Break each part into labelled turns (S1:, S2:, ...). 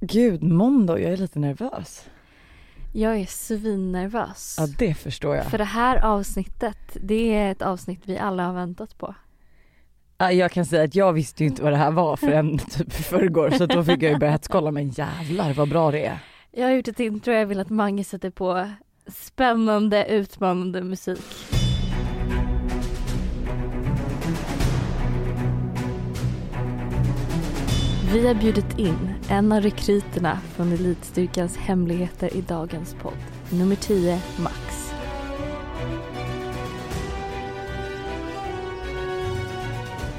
S1: Gud, måndag, jag är lite nervös.
S2: Jag är svinnervös.
S1: Ja, det förstår jag.
S2: För det här avsnittet, det är ett avsnitt vi alla har väntat på.
S1: Ja, Jag kan säga att jag visste ju inte vad det här var förrän typ förrgår så då fick jag ju börja men jävlar vad bra det är.
S2: Jag har gjort ett intro jag vill att Mange sätter på spännande, utmanande musik. Vi har bjudit in en av rekryterna från Elitstyrkans hemligheter i dagens podd. Nummer 10, Max.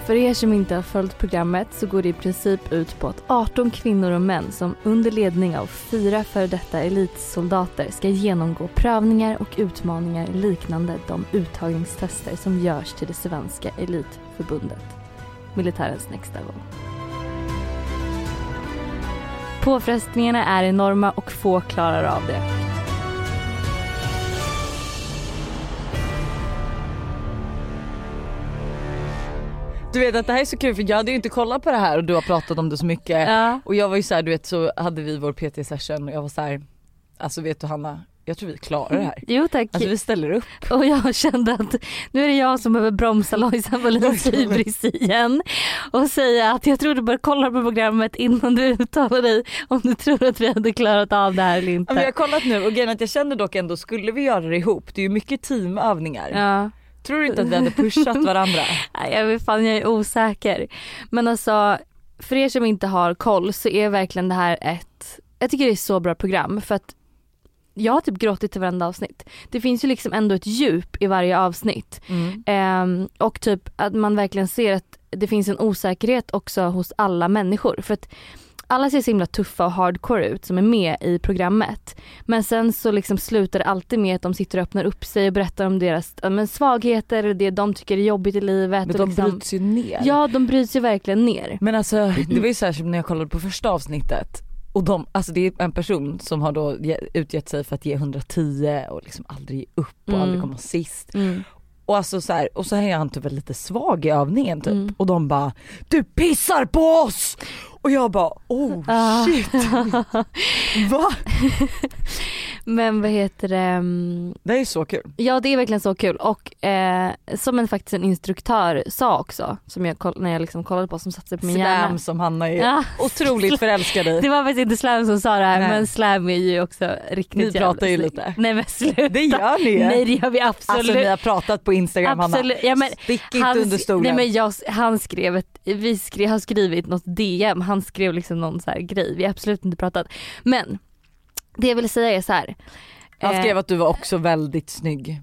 S2: För er som inte har följt programmet så går det i princip ut på att 18 kvinnor och män som under ledning av fyra före detta elitsoldater ska genomgå prövningar och utmaningar liknande de uttagningstester som görs till det svenska elitförbundet, militärens nästa gång. Påfrestningarna är enorma och få klarar av det.
S1: Du vet att det här är så kul för jag hade ju inte kollat på det här och du har pratat om det så mycket.
S2: Ja.
S1: Och jag var ju såhär du vet så hade vi vår PT session och jag var så här, alltså vet du Hanna, jag tror vi klarar det här.
S2: Jo tack.
S1: Alltså vi ställer upp.
S2: Och jag kände att nu är det jag som behöver bromsa Lojsan Wallins hybris igen och säga att jag tror du bör kolla på programmet innan du uttalar dig om du tror att vi hade klarat av det här eller
S1: Ja, men jag har
S2: inte.
S1: kollat nu och grejen att jag känner dock ändå, skulle vi göra det ihop, det är ju mycket teamövningar.
S2: Ja.
S1: Tror du inte att vi hade pushat varandra?
S2: Nej, jag vet fan, jag är osäker. Men alltså, för er som inte har koll så är verkligen det här ett, jag tycker det är så bra program för att jag har typ gråtit till varenda avsnitt. Det finns ju liksom ändå ett djup i varje avsnitt.
S1: Mm.
S2: Ehm, och typ att man verkligen ser att det finns en osäkerhet också hos alla människor. För att alla ser så himla tuffa och hardcore ut som är med i programmet. Men sen så liksom slutar det alltid med att de sitter och öppnar upp sig och berättar om deras men svagheter och det de tycker är jobbigt i livet.
S1: Men
S2: och
S1: de
S2: liksom,
S1: bryts ju ner.
S2: Ja de bryts ju verkligen ner.
S1: Men alltså det var ju som när jag kollade på första avsnittet och de, alltså det är en person som har då ge- utgett sig för att ge 110 och liksom aldrig ge upp och
S2: Mm.
S1: aldrig komma sist.
S2: Mm.
S1: Och alltså så här, och så är han typ lite svag i övningen typ
S2: Mm.
S1: och de bara du pissar på oss! Och jag bara oh shit. Va?
S2: Men vad heter det? mm,
S1: Det är så kul.
S2: Ja det är verkligen så kul och eh, som en faktiskt en instruktör sa också, som jag när jag liksom kollade på som satte på min hjärna.
S1: Slam som Hanna är
S2: Ja.
S1: otroligt förälskad i.
S2: Det var faktiskt inte Slam som sa det här
S1: Nej.
S2: men Slam är ju också riktigt
S1: Ni
S2: jävla
S1: pratar ju
S2: snygg.
S1: lite.
S2: Nej men sluta.
S1: Det gör ni ju.
S2: Nej det gör vi absolut.
S1: Alltså ni har pratat på Instagram
S2: absolut.
S1: Hanna.
S2: Ja, men
S1: Stick inte
S2: han,
S1: under stolen.
S2: nej men jag, han skrev ett, vi skrev, har skrivit något DM, han skrev liksom någon så grej, vi har absolut inte pratat. Men det jag vill säga är så här.
S1: Han
S2: eh,
S1: skrev att du var också väldigt snygg.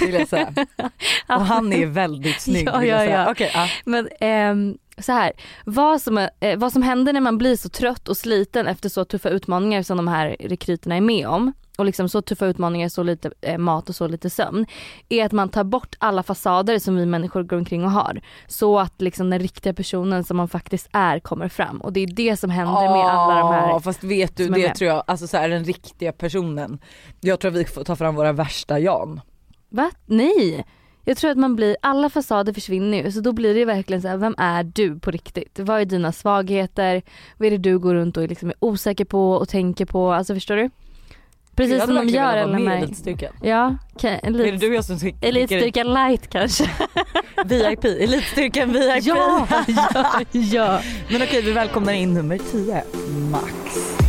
S1: Vill jag säga. Och han är väldigt snygg
S2: Ja,
S1: vill jag
S2: ja,
S1: säga.
S2: ja.
S1: Ja.
S2: Men ehm, så här, vad som, eh, vad som händer när man blir så trött och sliten efter så tuffa utmaningar som de här rekryterna är med om och liksom så tuffa utmaningar, så lite eh, mat och så lite sömn, är att man tar bort alla fasader som vi människor går omkring och har. Så att liksom den riktiga personen som man faktiskt är kommer fram och det är det som händer med alla de
S1: Ja,
S2: här.
S1: fast vet du det tror jag, alltså så här, den riktiga personen. Jag tror att vi får ta fram våra värsta Jan.
S2: Va? Nej! Jag tror att man blir, alla fasader försvinner ju så då blir det verkligen så här, vem är du på riktigt? Vad är dina svagheter? Vad är det du går runt och liksom är osäker på och tänker på? Alltså förstår du? Precis som de gör alla
S1: i
S2: här.
S1: Elitstyrkan.
S2: Ja, okay,
S1: Är det
S2: elit,
S1: du och jag som skickar
S2: elitstyrkan light kanske.
S1: VIP, Elitstyrkan VIP.
S2: ja, ja, ja.
S1: Men okej vi välkomnar in nummer 10, Max.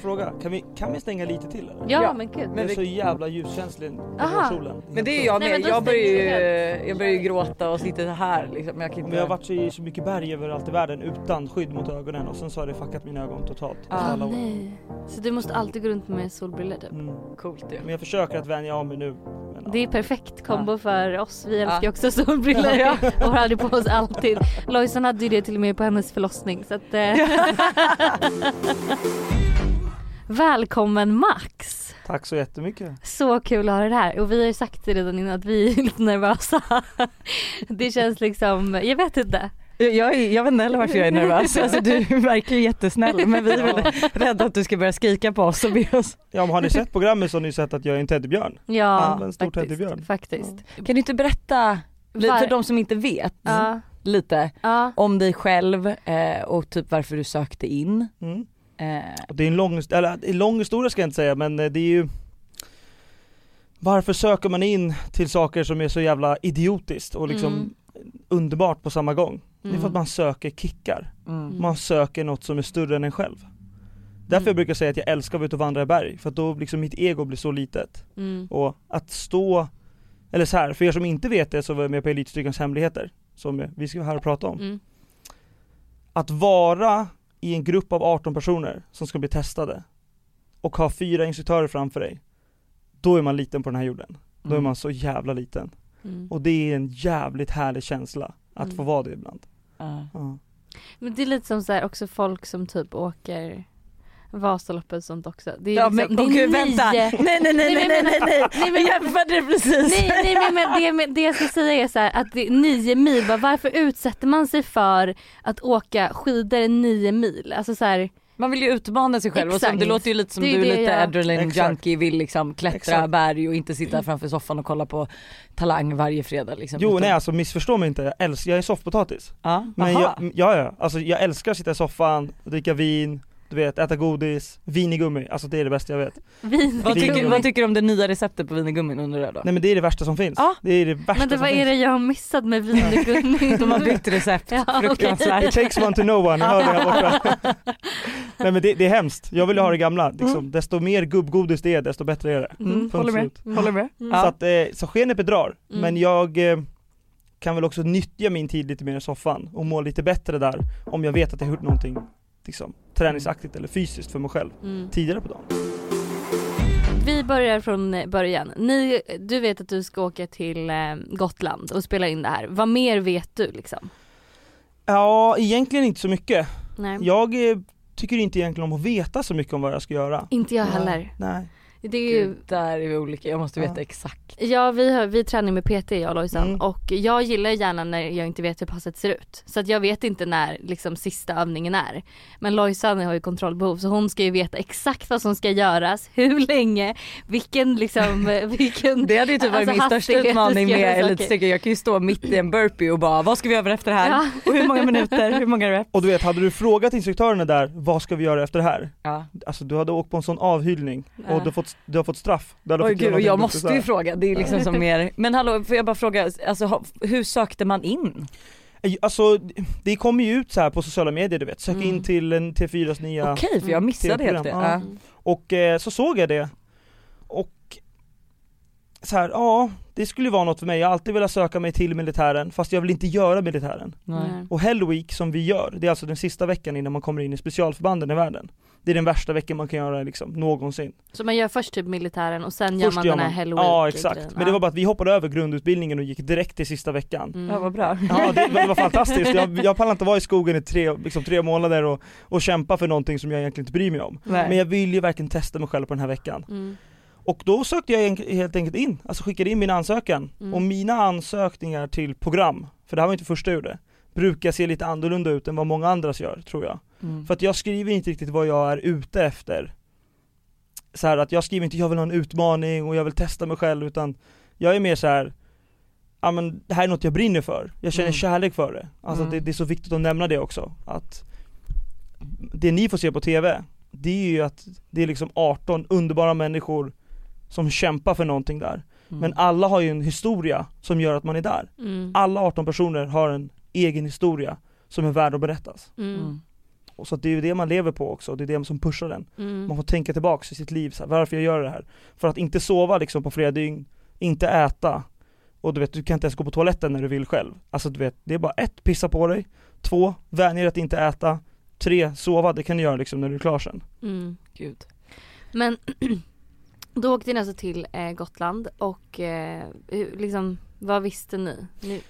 S3: Fråga, kan vi, kan vi stänga lite till eller?
S2: Ja,
S1: Ja.
S2: men gud.
S1: Men
S3: är
S1: vi-
S3: så jävla ljuskänslig
S2: Aha.
S3: solen.
S1: Men det är jag med, jag börjar ju, jag börjar ju gråta och sitter här liksom. Men jag kan inte...
S3: Men jag har varit så i så mycket berg överallt i världen utan skydd mot ögonen och sen så har det fuckat mina ögon totalt.
S1: Ah,
S2: Ah,
S3: alla år.
S2: nej. Så du måste alltid gå runt med solbrillor typ.
S3: Mm.
S1: Coolt ju.
S3: Men jag försöker att vänja av mig nu. Men, ja.
S2: Det är perfekt kombo för oss. Vi älskar ju också solbrillor
S1: Ja.
S2: och har aldrig på oss alltid. Lojsan hade ju det till och med på hennes förlossning så att eh. Välkommen Max!
S3: Tack så jättemycket.
S2: Så kul att ha dig här och vi har ju sagt det redan innan att vi är lite nervösa. Det känns liksom, jag vet inte.
S1: Jag, jag, är- jag vet inte heller varför jag är nervös. Alltså, du verkar ju jättesnäll men vi är väl rädda att du ska börja skrika på oss och be oss.
S3: Ja men har ni sett programmet så har ni sett att jag är en teddybjörn.
S2: Ja,
S3: en stor
S2: faktiskt.
S3: teddybjörn.
S2: faktiskt.
S1: Kan du inte berätta, för de som inte vet,
S2: Ja,
S1: lite
S2: ja.
S1: om dig själv eh, och typ varför du sökte in.
S3: Mm.
S1: Eh,
S3: Och det är en lång, eller en lång historia ska jag inte säga men eh, det är ju Varför söker man in till saker som är så jävla idiotiskt och liksom
S2: Mm.
S3: underbart på samma gång? Det är för
S2: Mm.
S3: att man söker kickar.
S1: mm.
S3: Man söker något som är större än en själv. Därför jag brukar säga att jag älskar att vara ute och vandra i berg, för att då liksom mitt ego blir så litet.
S2: Mm.
S3: Och att stå, eller så här, för er som inte vet det så var jag med på Elitstyrkans hemligheter, som vi ska här och prata om.
S2: Mm.
S3: Att vara i en grupp av 18 personer som ska bli testade och ha fyra instruktörer framför dig, då är man liten på den här jorden. Då är
S1: Mm.
S3: man så jävla liten.
S2: Mm.
S3: Och det är en jävligt härlig känsla att
S2: Mm.
S3: få vara det ibland.
S1: Ja.
S3: Ja.
S2: Men det är lite som så här, också folk som typ åker Vasaloppet och sånt också. Det är
S1: Ja
S2: liksom,
S1: men
S2: det är
S1: vänta, nej
S2: nio-
S1: nej nej nej nej nej nej,
S2: Nej, men-
S1: jag jämförde det precis.
S2: Nej, nej men, men det, det jag ska säga är så här, att det är nio mil, bara, varför utsätter man sig för att åka skidor nio mil? Alltså så här,
S1: Man vill ju utmana sig själv och som,
S2: Exakt.
S1: det låter ju lite som
S2: Det
S1: du är
S2: det
S1: lite
S2: jag-
S1: adrenaline
S3: Exakt.
S1: junkie, vill liksom klättra
S3: Exakt.
S1: berg och inte sitta framför soffan och kolla på Talang varje fredag liksom.
S3: Jo
S1: Utan-
S3: nej alltså missförstå mig inte, jag älskar, jag är soffpotatis.
S1: Ja,
S3: Men
S1: aha.
S3: jag, ja ja, alltså jag älskar att sitta i soffan, dricka vin, du vet, äta godis, vin i gummi, alltså det är det bästa jag vet.
S2: vin.
S1: vad, tycker,
S3: Vin-
S1: vad tycker du om det nya receptet på vinegummin undrar jag då?
S3: Nej men det är det värsta som finns.
S1: Ja.
S3: Det är det värsta
S2: Men det, vad är det jag har missat med vingummi?
S1: De har bytt recept,
S2: Ja,
S1: fruktansvärt.
S3: It takes one to know one, jag hör det här borta. Nej men det, det är hemskt, jag vill ju ha det gamla, liksom. desto mer gubbgodis det är desto bättre är det.
S1: Mm, håller med.
S2: Mm.
S1: håller med.
S2: Mm.
S3: Så att, eh, så skenet bedrar,
S2: Mm.
S3: men jag eh, kan väl också nyttja min tid lite mer i soffan och må lite bättre där om jag vet att jag har gjort någonting liksom, träningsaktigt eller fysiskt för mig själv
S2: Mm.
S3: tidigare på dagen.
S2: Vi börjar från början. Ni, du vet att du ska åka till eh, Gotland och spela in det här. Vad mer vet du liksom?
S3: Ja, egentligen inte så mycket.
S2: Nej.
S3: Jag eh, tycker inte egentligen om att veta så mycket om vad jag ska göra.
S2: Inte jag heller.
S3: Nej.
S2: Det är ju
S1: Gud, där är vi olika, jag måste veta
S3: Ja.
S1: exakt.
S2: Ja vi, har, vi tränar med PT jag och Lojsan
S3: Mm.
S2: och jag gillar gärna när jag inte vet hur passet ser ut. Så att jag vet inte när liksom sista övningen är. Men Lojsan har ju kontrollbehov så hon ska ju veta exakt vad som ska göras, hur länge, vilken liksom, vilken
S1: Det hade ju typ varit
S2: Alltså,
S1: min största utmaning med elitstyrka, jag kan ju stå mitt i en burpee och bara vad ska vi göra efter det här?
S2: Ja.
S1: Och hur många minuter, hur många reps?
S3: Och du vet, hade du frågat instruktörerna där, vad ska vi göra efter det här?
S1: Ja.
S3: Alltså du hade åkt på en sån avhyllning och
S2: Ja.
S3: du har fått, du har fått straff. Du hade
S1: Oj
S3: fått
S1: gud, och jag måste ju fråga, det är liksom som mer, men hallå får jag bara fråga, alltså hur sökte man in?
S3: Alltså det kommer ju ut så här på sociala medier du vet, sök
S2: Mm.
S3: in till en T4s nya
S1: Okej för jag missade helt det. Ja.
S3: Och eh, så såg jag det och så här, ja det skulle ju vara något för mig, jag har alltid velat söka mig till militären fast jag vill inte göra militären.
S1: Nej.
S2: Nej.
S3: Och Hell Week som vi gör, det är alltså den sista veckan innan man kommer in i specialförbanden i världen. Det är den värsta veckan man kan göra liksom, någonsin.
S2: Så man gör först typ militären och sen gör
S3: Först
S2: man
S3: gör
S2: den här
S3: man-
S2: Hell
S3: Ja exakt,
S2: grejen.
S3: men det var bara att vi hoppade över grundutbildningen och gick direkt till sista veckan.
S2: Mm.
S1: Ja vad bra.
S3: Ja det, det var fantastiskt, jag, jag pallar inte vara i skogen i tre, liksom, tre månader och, och kämpa för någonting som jag egentligen inte bryr mig om.
S1: Nej.
S3: Men jag vill ju verkligen testa mig själv på den här veckan.
S2: Mm.
S3: Och då sökte jag helt enkelt in, alltså skickade in min ansökan.
S2: Mm.
S3: Och mina ansökningar till program, för det här var inte första jag gjorde, brukar se lite annorlunda ut än vad många andras gör, tror jag.
S1: Mm.
S3: För att jag skriver inte riktigt vad jag är ute efter. Så här att jag skriver inte jag vill ha en utmaning och jag vill testa mig själv utan jag är mer så här. Ja men det här är något jag brinner för, jag känner
S1: Mm.
S3: kärlek för det. Alltså
S1: Mm.
S3: det, det är så viktigt att nämna det också. Att det ni får se på TV, det är ju att det är liksom 18 underbara människor som kämpar för någonting där.
S1: Mm.
S3: Men alla har ju en historia som gör att man är där.
S2: Mm.
S3: Alla 18 personer har en egen historia som är värd att berättas. Och så att det är ju det man lever på också, det är det som pushar den.
S2: Mm.
S3: Man får tänka tillbaks i sitt liv, så här, varför jag gör det här. För att inte sova liksom på flera dygn, inte äta, och du vet, du kan inte ens gå på toaletten när du vill själv. Alltså du vet, det är bara ett, pissa på dig, två, vänja dig att inte äta, tre, sova, det kan du göra liksom när du är klar sen.
S2: Mm.
S1: Gud.
S2: Men då åkte ni alltså till eh, Gotland och eh, liksom, vad visste ni? ni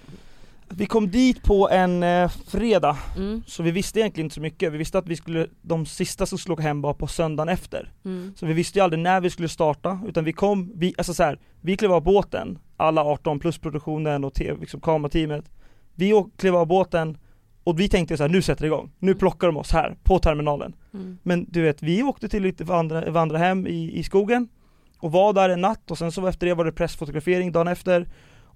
S3: Vi kom dit på en eh, fredag,
S2: mm,
S3: så vi visste egentligen inte så mycket. Vi visste att vi skulle, de sista som skulle åka hem var på söndagen efter.
S2: mm,
S3: Så vi visste ju aldrig när vi skulle starta, utan vi kom, vi, alltså så här, vi klev av båten, alla 18 plus produktionen och TV, liksom kamerateamet. Vi klev av båten och Och vi tänkte så här, nu sätter det igång, nu plockar de oss här, på terminalen.
S2: Mm.
S3: Men du vet, vi åkte till lite vandra, vandra hem i, i skogen och var där en natt och sen så efter det var det pressfotografering dagen efter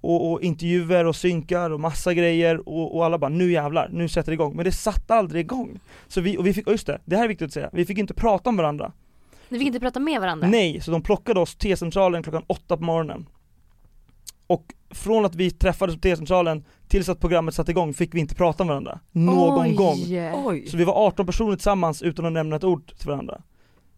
S3: och, och intervjuer och synkar och massa grejer och, och alla bara nu jävlar, nu sätter det igång. Men det satte aldrig igång. Så vi, och vi fick, och just det, det här är viktigt att säga, vi fick inte prata om varandra.
S2: Ni fick inte prata med varandra?
S3: Nej, så de plockade oss till T-centralen klockan åtta på morgonen. Och från att vi träffades på T-centralen tills att programmet satte igång fick vi inte prata med varandra. Någon
S2: Oj.
S3: gång.
S1: Oj.
S3: Så vi var 18 personer tillsammans utan att nämna ett ord till varandra.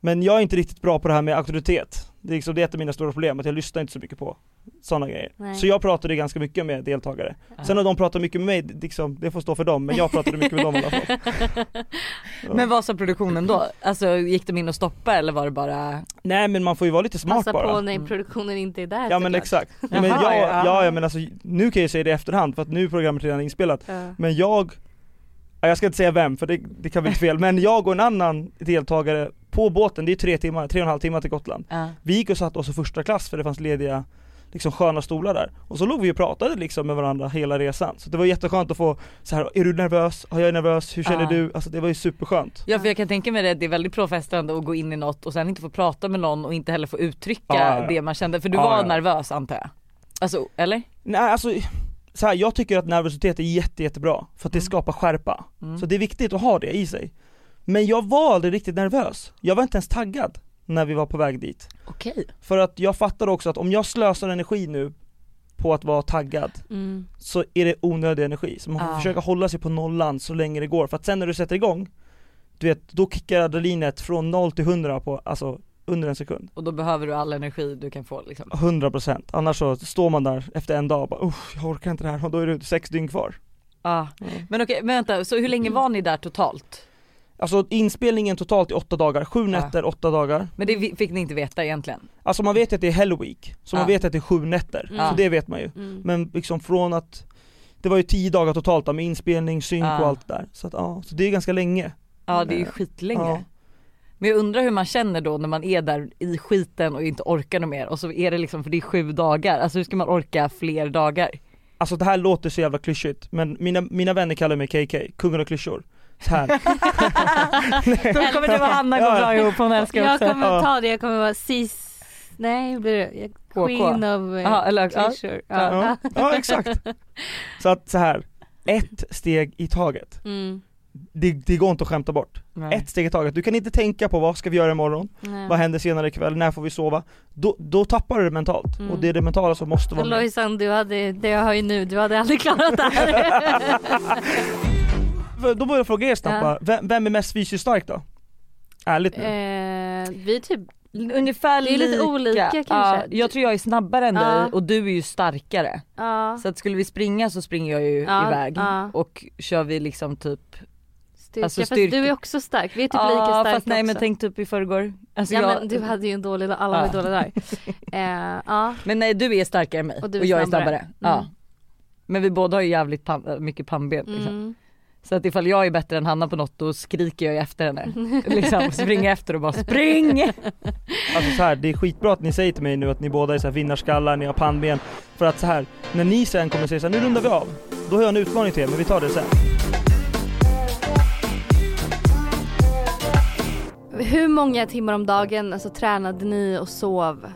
S3: Men jag är inte riktigt bra på det här med auktoritet. Det är, liksom, det är ett av mina stora problem, att jag lyssnar inte så mycket på sådana grejer.
S2: Nej.
S3: Så jag pratade ganska mycket med deltagare.
S1: Ja.
S3: Sen har de pratat mycket med mig, det- liksom, det får stå för dem, men jag pratade mycket med dem i alla fall. Ja.
S1: Men vad sa produktionen då? Alltså gick de in och stoppade eller var det bara?
S3: Nej men man får ju vara lite smart
S2: Passa
S3: bara.
S2: på när
S1: Mm.
S2: produktionen inte är där
S3: Ja men
S2: såklart.
S3: exakt. Ja, men jag,
S1: ja.
S3: ja, men alltså, nu kan jag ju säga det i efterhand för att nu är programmet redan inspelat.
S2: Ja.
S3: Men jag, ja, jag ska inte säga vem för det, det kan bli fel, men jag och en annan deltagare på båten, det är tre timmar, tre och en halv timme till Gotland.
S1: Ja.
S3: Vi gick och satte oss i första klass för det fanns lediga liksom sköna stolar där. Och så låg vi och pratade liksom med varandra hela resan. Så det var jätteskönt att få så här, är du nervös? Ja jag är nervös, hur känner
S1: Ja.
S3: du? Alltså det var ju superskönt.
S1: Ja för jag kan tänka mig det, det är väldigt påfrestande att gå in i något och sen inte få prata med någon och inte heller få uttrycka
S3: ja.
S1: det man kände, för du var nervös antar jag? Alltså, eller?
S3: Nej alltså, så här, jag tycker att nervositet är jätte, jättebra för att det
S1: Mm.
S3: skapar skärpa.
S1: Mm.
S3: Så det är viktigt att ha det i sig. Men jag var aldrig riktigt nervös. Jag var inte ens taggad när vi var på väg dit.
S1: Okej.
S3: För att jag fattade också att om jag slösar energi nu på att vara taggad
S2: Mm.
S3: så är det onödig energi. Så man får
S1: Ah.
S3: försöka hålla sig på nollan så länge det går. För att sen när du sätter igång, du vet, då kickar adrenalinet från 0 till 100 på, alltså under en sekund.
S1: Och då behöver du all energi du kan få liksom.
S3: 100% Annars så står man där efter en dag och bara Uff, jag orkar inte det här och då är det sex dygn kvar.
S1: Ja. Men okej, men vänta, så hur länge var ni där totalt?
S3: Alltså inspelningen totalt i åtta dagar, sju nätter, åtta dagar.
S1: Men det fick ni inte veta egentligen?
S3: Alltså man vet ju att det är Hell Week, så man
S1: Ja.
S3: vet att det är sju nätter.
S2: Mm.
S3: Så det vet man ju.
S2: Mm.
S3: Men liksom från att Det var ju tio dagar totalt då, med inspelning, synk
S1: Ja.
S3: och allt där. Så att ja, så det är ganska länge.
S1: Ja det är ju skitlänge.
S3: Ja.
S1: Men jag undrar hur man känner då när man är där i skiten och inte orkar något mer och så är det liksom, för det är sju dagar, alltså hur ska man orka fler dagar?
S3: Alltså det här låter så jävla klyschigt, men mina, mina vänner kallar mig KK, kungen av klyschor. Så här.
S1: Då kommer du och Hanna gå bra ihop, hon älskar
S2: Jag
S1: också.
S2: kommer
S3: Ja.
S2: ta det, jag kommer vara sis... Nej, hur blir det? Jag-. Queen of
S1: eller- ja.
S2: Cliche. Ja.
S3: ja, ja exakt. Så att så här. ett steg i taget.
S2: Mm.
S3: Det, det går inte att skämta bort.
S1: Nej.
S3: Ett steg i taget. Du kan inte tänka på vad ska vi göra imorgon?
S2: Nej.
S3: Vad händer senare ikväll? När får vi sova? Då, då tappar du det mentalt.
S2: Mm.
S3: Och det är det mentala som måste vara med.
S2: Lojsan, du hade, det jag hör ju nu, du hade aldrig klarat det här.
S3: Då börjar jag fråga er snabbt vem, vem är mest fysiskt stark då? Ärligt nu.
S2: eh, vi är typ,
S1: Ungefär
S2: Det är lite
S1: lika.
S2: olika kanske.
S1: Ja, jag tror jag är snabbare än
S2: Ja.
S1: dig och du är ju starkare.
S2: ja,
S1: Så att skulle vi springa så springer jag ju
S2: Ja,
S1: iväg
S2: ja.
S1: och kör vi liksom typ
S2: styrka.
S1: Alltså styrka.
S2: du är också stark, vi är typ
S1: Ja
S2: lika starka
S1: fast nej men
S2: också.
S1: tänk typ i förrgår. Alltså
S2: Ja
S1: jag,
S2: men du hade ju en dålig dag, alla
S1: Ja.
S2: dåliga dagar. Eh, ja,
S1: men nej du är starkare än mig
S2: Och
S1: och,
S2: du är
S1: jag är
S2: snabbare.
S1: snabbare. Ja.
S2: Mm.
S1: Men vi båda har ju jävligt pam- mycket pannben liksom.
S2: mm.
S1: Så att ifall jag är bättre än Hanna på något då skriker jag efter henne. liksom springer efter och bara spring!
S3: Alltså så här, det är skitbra att ni säger till mig nu att ni båda är så här vinnarskallar, ni har pannben. För att så här, när ni sen kommer säga så här, nu rundar vi av. Då har jag en utmaning till er, men vi tar det sen.
S2: Hur många timmar om dagen alltså, tränade ni och sov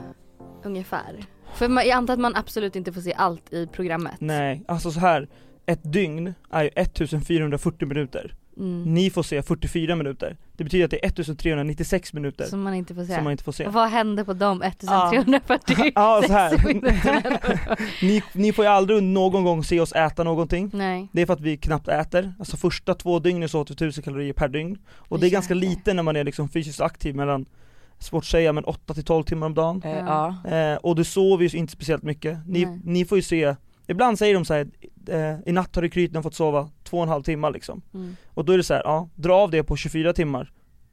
S2: ungefär? För man, jag antar att man absolut inte får se allt i programmet.
S3: Nej, alltså så här. Ett dygn är ju 1440 minuter.
S2: Mm.
S3: Ni får se 44 minuter. Det betyder att det är 1396 minuter
S2: Som man inte får se.
S3: som man inte får se.
S2: Vad hände på de 1340
S3: Ja,
S2: minuterna?
S3: Ni, ni får ju aldrig någon gång se oss äta någonting.
S2: Nej.
S3: Det är för att vi knappt äter, alltså första två dygnen så åt vi 1000 kalorier per dygn Och det är ganska lite när man är liksom fysiskt aktiv mellan, svårt att säga men 8 till 12 timmar om dagen
S1: Eh,
S2: Ja.
S1: ja.
S3: eh, Och du sover ju inte speciellt mycket, ni,
S2: Nej.
S3: ni får ju se Ibland säger de så här, eh, i natt har rekryterna fått sova två och en halv timme liksom
S2: Mm.
S3: Och då är det så här, ja, dra av det på 24 timmar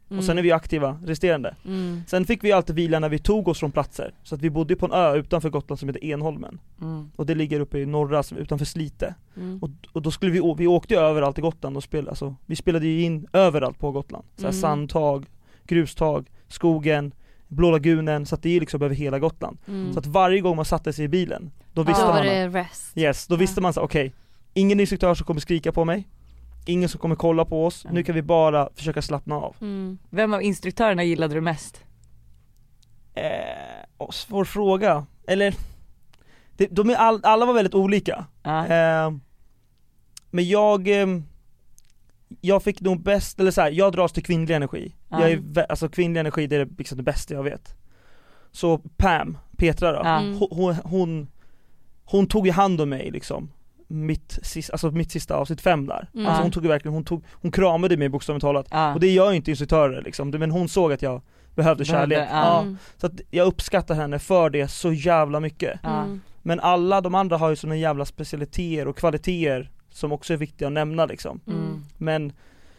S3: och sen är vi aktiva resterande
S2: mm.
S3: Sen fick vi alltid vila när vi tog oss från platser, så att vi bodde på en ö utanför Gotland som heter Enholmen
S1: Mm.
S3: Och det ligger uppe i norra, utanför Slite
S2: Mm.
S3: och, och då skulle vi, vi åkte överallt i Gotland och spelade, alltså, vi spelade ju in överallt på Gotland. Såhär
S2: Mm.
S3: sandtag, grustag, skogen, Blå lagunen, så att det är liksom över hela Gotland.
S2: Mm.
S3: Så att varje gång man satte sig i bilen, då
S2: Då
S3: visste
S2: var
S3: man
S2: det rest.
S3: Yes, då
S2: Ja.
S3: visste man så okej, ingen instruktör som kommer skrika på mig ingen som kommer kolla på oss,
S1: Ja.
S3: nu kan vi bara försöka slappna av.
S2: Mm.
S1: Vem av instruktörerna gillade du mest?
S3: Eh, svår fråga, eller det, de är all, alla var väldigt olika.
S1: Ja.
S3: Eh, men jag, eh, jag fick nog bäst, eller så här, jag dras till kvinnlig energi.
S1: Ja.
S3: Jag är, alltså kvinnlig energi det är liksom det bästa jag vet. Så Pam, Petra då.
S2: Mm.
S3: hon, hon, hon, hon tog ju hand om mig liksom mitt, sista, alltså mitt sista avsnitt fem där.
S2: Mm.
S3: Alltså hon tog verkligen, hon, tog, hon kramade mig bokstavligt talat. Och det gör ju inte instruktörer liksom, men hon såg att jag behövde
S1: Behövde,
S3: kärlek.
S1: ja.
S3: Ja.
S2: Mm.
S3: Så att jag uppskattar henne för det så jävla mycket.
S2: Mm.
S3: Men alla de andra har ju såna jävla specialiteter och kvaliteter som också är viktiga att nämna liksom.
S1: Mm.
S3: Men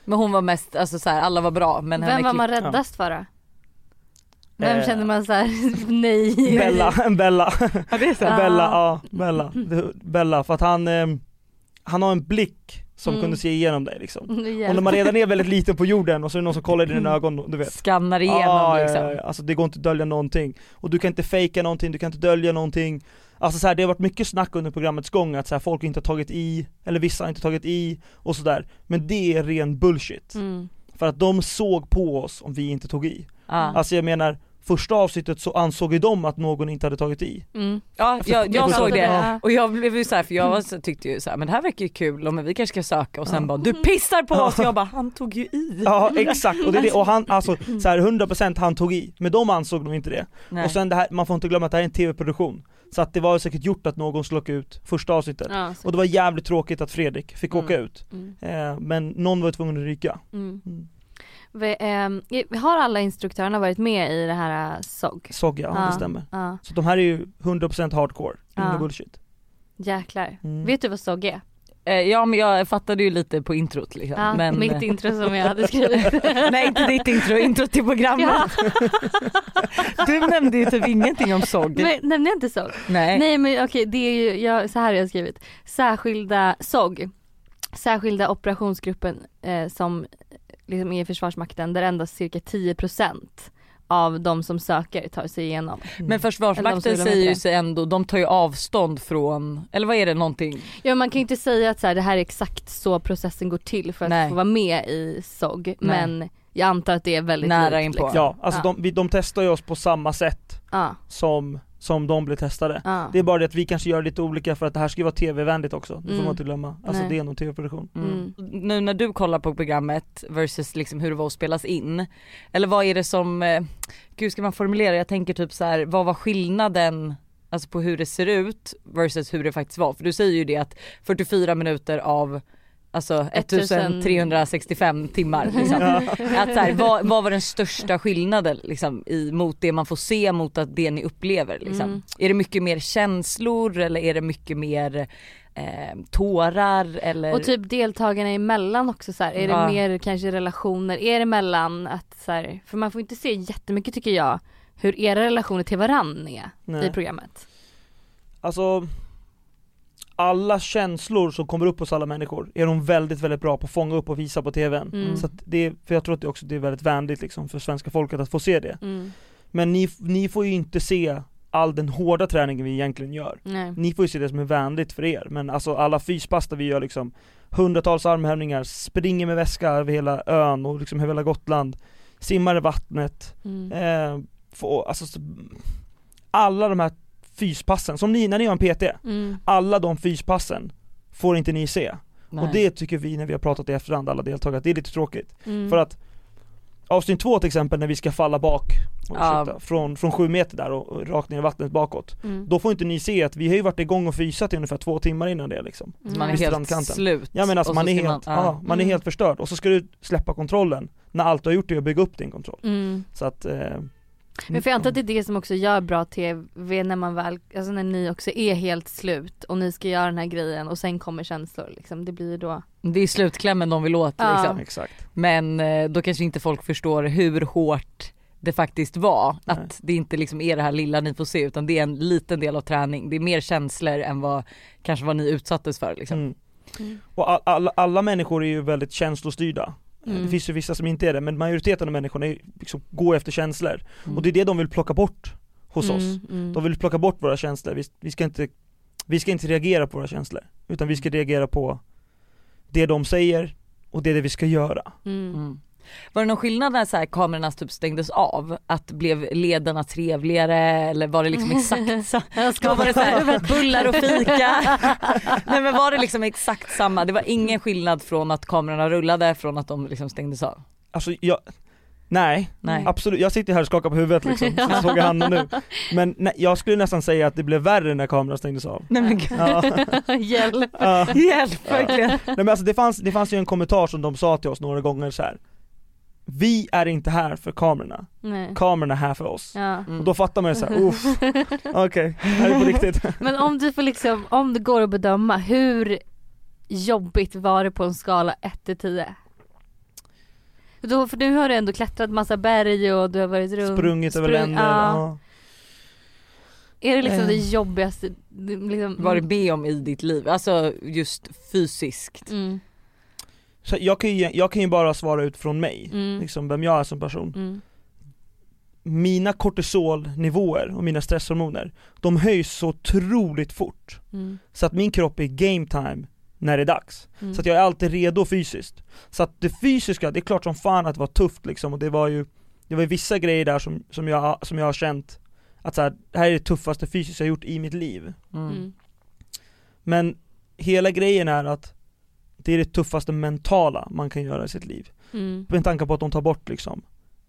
S1: Men hon var mest, alltså så här, alla var bra men henne
S2: Vem var man räddast för då? Vem
S3: Eh,
S2: kände man så här, nej?
S3: Bella, Bella,
S1: Ja det är så.
S3: Bella, ja, Bella, Det- Bella, för att han, eh, han har en blick som
S2: Mm.
S3: kunde se igenom dig liksom. Och när man redan är väldigt liten på jorden och så är det någon som kollar i dina ögon, du vet
S1: Skannar igenom
S3: Ja,
S1: liksom.
S3: ja, ja, alltså det går inte att dölja någonting. Och du kan inte fejka någonting, du kan inte dölja någonting. Alltså så här, det har varit mycket snack under programmets gång att så här, folk inte har tagit i, eller vissa har inte tagit i och sådär. Men det är ren bullshit.
S2: Mm.
S3: För att de såg på oss om vi inte tog i.
S1: Ja.
S3: Alltså jag menar, första avsnittet så ansåg ju de att någon inte hade tagit i.
S2: Mm.
S1: Ja, jag, jag såg det.
S2: Ja.
S1: Och jag blev ju såhär, för jag var, så, tyckte ju såhär, men det här verkar ju kul, och men vi kanske ska söka och sen
S3: Ja.
S1: bara du pissar på oss, jag bara han tog ju i.
S3: Ja exakt, och, det är det, och han, alltså så här 100% han tog i, men de ansåg nog inte det.
S1: Nej.
S3: Och sen det här, man får inte glömma att det här är en tv-produktion. Så att det var säkert gjort att någon skulle åka ut första avsnittet.
S2: Ja.
S3: Och det var jävligt tråkigt att Fredrik fick
S1: Mm.
S3: åka ut.
S2: Mm.
S3: Eh, men någon var tvungen att ryka.
S2: Mm. Vi, ehm, har alla instruktörerna varit med i det här uh, SOG?
S3: Såg jag, ja, det stämmer.
S2: Ja,
S3: Så de här är ju 100% hardcore, ingen
S2: Ja.
S3: bullshit.
S2: jäklar.
S3: Mm.
S2: Vet du vad SOG är?
S1: Eh, ja men jag fattade ju lite på introt liksom.
S2: Ja,
S1: men,
S2: mitt intro som jag hade skrivit.
S1: Nej inte ditt intro, intro till programmet.
S2: Ja.
S1: Du nämnde ju typ ingenting om SOG.
S2: Men, nämnde jag inte SOG?
S1: Nej.
S2: Nej men okej det är ju, jag, så här har jag skrivit. Särskilda SOG, särskilda operationsgruppen eh, som liksom är i Försvarsmakten där endast cirka 10% av de som söker tar sig igenom.
S3: Mm.
S1: Men Försvarsmakten säger ju sig ändå, de tar ju avstånd från, eller vad är det någonting?
S2: Ja man kan ju inte säga att så här, det här är exakt så processen går till för att
S1: Nej.
S2: få vara med i SOG men jag antar att det är väldigt
S1: Nära inpå.
S2: liksom.
S3: Ja, alltså
S2: Ja.
S3: De, vi, de testar ju oss på samma sätt
S2: Ja,
S3: som, som de blir testade.
S2: ja.
S3: Det är bara det att vi kanske gör lite olika för att det här ska ju vara tv-vänligt också, det får
S2: Mm.
S3: man inte glömma. Alltså
S2: Nej.
S3: det är nog tv-produktion.
S1: Mm. Nu när du kollar på programmet versus liksom hur det var att spelas in, eller vad är det som, eh, gud ska man formulera, jag tänker typ så här, vad var skillnaden Alltså på hur det ser ut versus hur det faktiskt var. För du säger ju det att 44 minuter av Alltså 1365 timmar liksom. Att så här, vad, vad var den största skillnaden liksom, i, mot det man får se mot att det ni upplever liksom?
S2: Mm.
S1: Är det mycket mer känslor eller är det mycket mer eh, tårar eller?
S2: Och typ deltagarna emellan också så här, är det
S1: Ja.
S2: mer kanske relationer, är det mellan att så här, för man får inte se jättemycket tycker jag hur era relationer till varann är i
S3: Nej.
S2: programmet.
S3: Alltså alla känslor som kommer upp hos alla människor är de väldigt, väldigt bra på att fånga upp och visa på tvn.
S2: Mm.
S3: Så det, för jag tror att det också det är väldigt vänligt liksom för svenska folket att få se det.
S2: Mm.
S3: Men ni, ni får ju inte se all den hårda träningen vi egentligen gör.
S2: Nej.
S3: Ni får ju se det som är vänligt för er, men alltså alla fyspass där vi gör liksom hundratals armhävningar, springer med väska över hela ön och liksom hela Gotland, simmar i vattnet,
S2: Mm.
S3: eh, få, alltså så, alla de här fyspassen, som ni, när ni har en PT,
S2: Mm.
S3: alla de fyspassen får inte ni se.
S1: Nej.
S3: Och det tycker vi när vi har pratat i efterhand, alla deltagare, det är lite tråkigt.
S2: Mm.
S3: För att avsnitt två till exempel när vi ska falla bak, oj,
S1: Ja.
S3: ursäkta, från, från sju meter där och, och rakt ner i vattnet bakåt.
S2: Mm.
S3: Då får inte ni se att vi har ju varit igång och fysat i ungefär två timmar innan det liksom.
S1: Så man är helt
S3: strandkanten.
S1: slut.
S3: Ja men alltså man är helt,
S1: man-
S3: ja.
S1: ja.
S3: man är
S2: Mm.
S3: helt förstörd och så ska du släppa kontrollen när allt du har gjort är att bygga upp din kontroll.
S2: Mm.
S3: Så att eh,
S2: Men för jag antar att det är det som också gör bra TV när man väl, alltså när ni också är helt slut och ni ska göra den här grejen och sen kommer känslor liksom, det blir då
S1: Det är slutklämmen de vill åt
S2: Ja.
S1: liksom.
S3: Exakt.
S1: Men eh, då kanske inte folk förstår hur hårt det faktiskt var.
S3: Nej.
S1: Att det inte liksom är det här lilla ni får se utan det är en liten del av träning. Det är mer känslor än vad kanske vad ni utsattes för liksom.
S3: Mm.
S2: Mm.
S3: Och all, alla, alla människor är ju väldigt känslostyrda. Eh,
S2: Mm.
S3: Det finns ju vissa som inte är det, men majoriteten av människorna är, liksom, går efter känslor.
S1: Mm.
S3: Och det är det de vill plocka bort hos oss.
S2: Mm, mm.
S3: De vill plocka bort våra känslor, vi, vi, ska inte, vi ska inte reagera på våra känslor. Utan vi ska reagera på det de säger, och det är det vi ska göra.
S1: Var det någon skillnad när så här, kamerorna typ stängdes av? Att blev ledarna trevligare eller var det liksom exakt så?
S2: Jag
S1: Då var det så här, bullar och fika. Nej men var det liksom exakt samma? Det var ingen skillnad från att kamerorna rullade från att de liksom stängdes av?
S3: Alltså jag, nej,
S1: Nej.
S3: absolut, jag sitter här och skakar på huvudet liksom, så såg jag Hanna nu. Men nej, jag skulle nästan säga att det blev värre när kameran stängdes av.
S1: Nej men gud.
S3: Ja,
S2: Hjälp.
S3: ja.
S1: Hjälp verkligen.
S3: Nej men alltså det fanns, det fanns ju en kommentar som de sa till oss några gånger så här. Vi är inte här för kamerorna,
S2: Nej.
S3: kamerorna är här för oss.
S2: Ja.
S1: Mm.
S3: Och då fattar man ju såhär, uff, okej, det här är på riktigt.
S2: Men om du får liksom, om det går att bedöma, hur jobbigt var det på en skala 1 till 10? Då, för nu har du ändå klättrat massa berg och du har varit runt.
S3: Sprungit över
S2: sprung-
S3: länder,
S2: ja.
S3: ja.
S2: Är det liksom
S3: Eh.
S2: det jobbigaste? det- Liksom,
S1: Varit med om i ditt liv, alltså just fysiskt.
S2: Mm,
S3: Så jag kan, ju, jag kan ju bara svara utifrån mig,
S2: mm,
S3: liksom vem jag är som person.
S2: mm,
S3: Mina kortisolnivåer och mina stresshormoner, de höjs så otroligt fort.
S2: mm,
S3: Så att min kropp är game time när det är dags.
S2: mm.
S3: Så att jag är alltid redo fysiskt. Så att det fysiska, det är klart som fan att det var tufft liksom och det var ju Det var ju vissa grejer där som, som, jag, som jag har känt Att så här, det här är det tuffaste fysiskt jag gjort i mitt liv
S1: Mm.
S2: Mm.
S3: Men hela grejen är att Det är det tuffaste mentala man kan göra i sitt liv
S2: Mm.
S3: Med tanke på att de tar bort liksom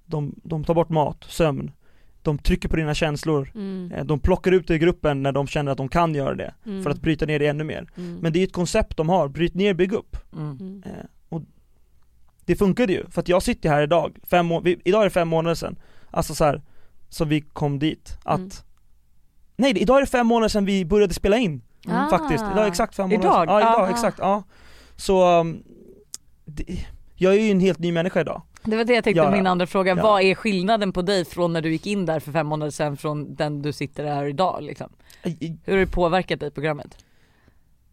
S3: De, de tar bort mat, sömn De trycker på dina känslor
S2: Mm.
S3: Eh, De plockar ut det i gruppen när de känner att de kan göra det
S2: Mm.
S3: För att bryta ner det ännu mer
S2: Mm.
S3: Men det är ett koncept de har, bryt ner, bygg upp
S1: Mm.
S2: Mm.
S3: Eh, och det funkade ju, för att jag sitter här idag, fem må- vi, idag är det fem månader sedan, alltså så här, som vi kom dit, att
S2: Mm.
S3: Nej, det- idag är det fem månader sedan vi började spela in,
S2: Ah.
S3: faktiskt, idag är exakt fem månader
S1: Idag?
S3: sedan. Ja, idag,
S1: Ah.
S3: exakt, ja Så, um, det, jag är ju en helt ny människa idag
S1: Det var det jag tänkte
S3: Ja, ja.
S1: min andra fråga,
S3: Ja.
S1: vad är skillnaden på dig från när du gick in där för fem månader sedan från den du sitter här idag liksom? Hur har det påverkat dig programmet?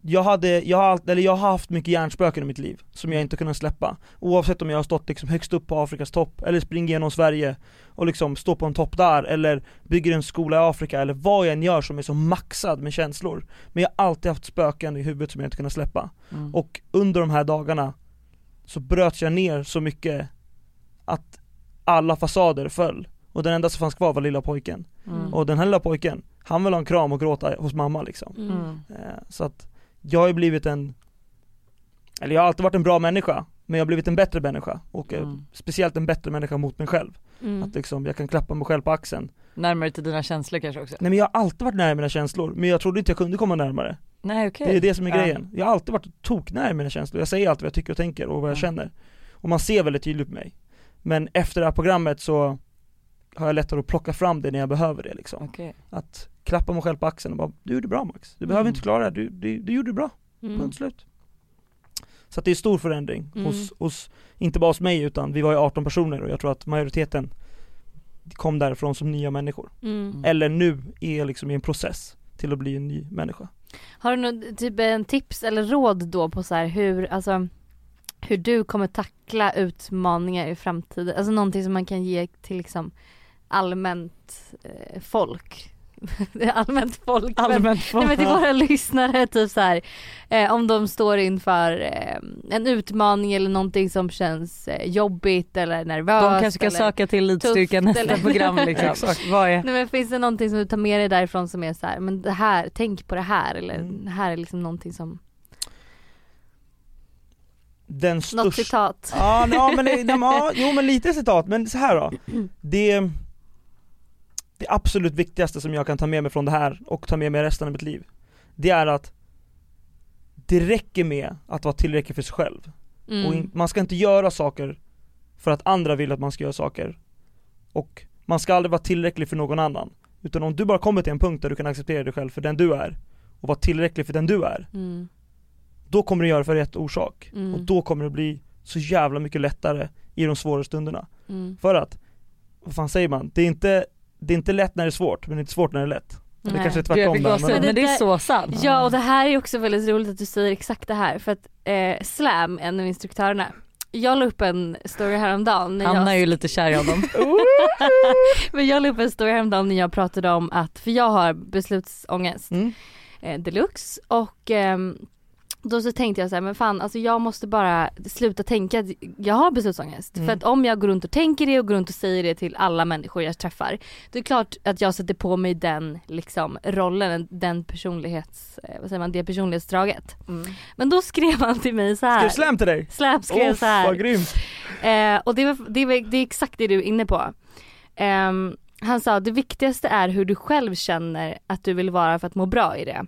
S3: Jag hade, jag har, eller jag har haft mycket hjärnspöken i mitt liv, som jag inte kunnat släppa Oavsett om jag har stått liksom högst upp på Afrikas topp, eller springer genom Sverige och liksom står på en topp där, eller bygger en skola i Afrika, eller vad jag än gör som är så maxad med känslor Men jag har alltid haft spöken i huvudet som jag inte kunnat släppa
S1: Mm.
S3: Och under de här dagarna så bröts jag ner så mycket att alla fasader föll Och den enda som fanns kvar var lilla pojken
S1: Mm.
S3: Och den här lilla pojken, han vill ha en kram och gråta hos mamma liksom
S2: Mm.
S1: Mm.
S3: Eh, Så att jag har ju blivit en Eller jag har alltid varit en bra människa Men jag har blivit en bättre människa och eh,
S1: Mm.
S3: speciellt en bättre människa mot mig själv
S2: Mm.
S3: Att liksom, jag kan klappa mig själv på axeln
S1: Närmare till dina känslor kanske också?
S3: Nej men jag har alltid varit nära mina känslor, men jag trodde inte jag kunde komma närmare
S1: Nej okej.
S3: Det är det som är
S1: Ja.
S3: grejen, jag har alltid varit toknära mina känslor, jag säger alltid vad jag tycker och tänker och vad jag
S1: Ja.
S3: känner Och man ser väldigt tydligt på mig Men efter det här programmet så har jag lättare att plocka fram det när jag behöver det liksom
S1: Okej.
S3: Att klappa mig själv på axeln och bara, du gjorde bra Max, du behöver
S1: Mm.
S3: inte klara det du, du, du gjorde bra
S2: Mm.
S3: Punkt slut. Så att det är stor förändring
S2: Mm.
S3: hos, hos, inte bara hos mig utan vi var ju 18 personer och jag tror att majoriteten kom därifrån som nya människor.
S2: Mm.
S3: Eller nu är liksom i en process till att bli en ny människa.
S2: Har du något, typ en tips eller råd då på så här hur, alltså hur du kommer tackla utmaningar i framtiden? Alltså någonting som man kan ge till liksom allmänt eh, folk. allmänt folk. men-
S1: Allmänt
S2: Nej men till våra lyssnare typ så här, eh, om de står inför eh, en utmaning eller någonting som känns eh, jobbigt eller nervöst.
S1: De kanske ska söka till elitstyrkan nästa
S2: eller-
S1: program liksom.
S3: Exakt.
S1: Vad är?
S2: Nej men finns det någonting som du tar med dig därifrån som är så här, men det här, tänk på det här eller
S3: Mm.
S2: det här är liksom någonting som,
S3: Den
S2: något
S3: största...
S2: citat.
S3: Ja, ja, men, det- nej, men, ja, jo men lite citat, men så här då. Det, det absolut viktigaste som jag kan ta med mig från det här och ta med mig resten av mitt liv, det är att det räcker med att vara tillräcklig för sig själv.
S2: Mm.
S3: Och in, man ska inte göra saker för att andra vill att man ska göra saker. Och man ska aldrig vara tillräcklig för någon annan. Utan om du bara kommer till en punkt där du kan acceptera dig själv för den du är och vara tillräcklig för den du är,
S2: Mm.
S3: då kommer du göra för rätt orsak.
S2: Mm.
S3: Och då kommer det bli så jävla mycket lättare i de svåra stunderna.
S2: Mm.
S3: För att, vad fan säger man? Det är inte, det är inte lätt när det är svårt, men det är inte svårt när det är lätt.
S2: Nej.
S3: kanske är tvärtom där, men,
S1: men det är så sant.
S2: Ja och det här är också väldigt roligt att du säger exakt det här för att eh, Slam, en av instruktörerna, jag la upp en story häromdagen när
S1: Hanna är
S2: jag,
S1: ju lite kär i honom.
S2: men jag la upp en story häromdagen när jag pratade om att, för jag har beslutsångest
S3: mm.
S2: eh, deluxe och ehm, då så tänkte jag så här, men fan alltså jag måste bara sluta tänka att jag har beslutsångest.
S3: Mm.
S2: För att om jag går runt och tänker det och går runt och säger det till alla människor jag träffar. Det är klart att jag sätter på mig den liksom rollen, den personlighets, eh, vad säger man, det personlighetsdraget.
S1: Mm.
S2: Men då skrev han till mig så här.
S3: Skrev slam till dig?
S2: Slam skrev
S3: Åh
S2: så här.
S3: vad grymt!
S2: Eh, och det, var, det, var, det är exakt det du är inne på. Ehm, han sa det viktigaste är hur du själv känner att du vill vara för att må bra i det.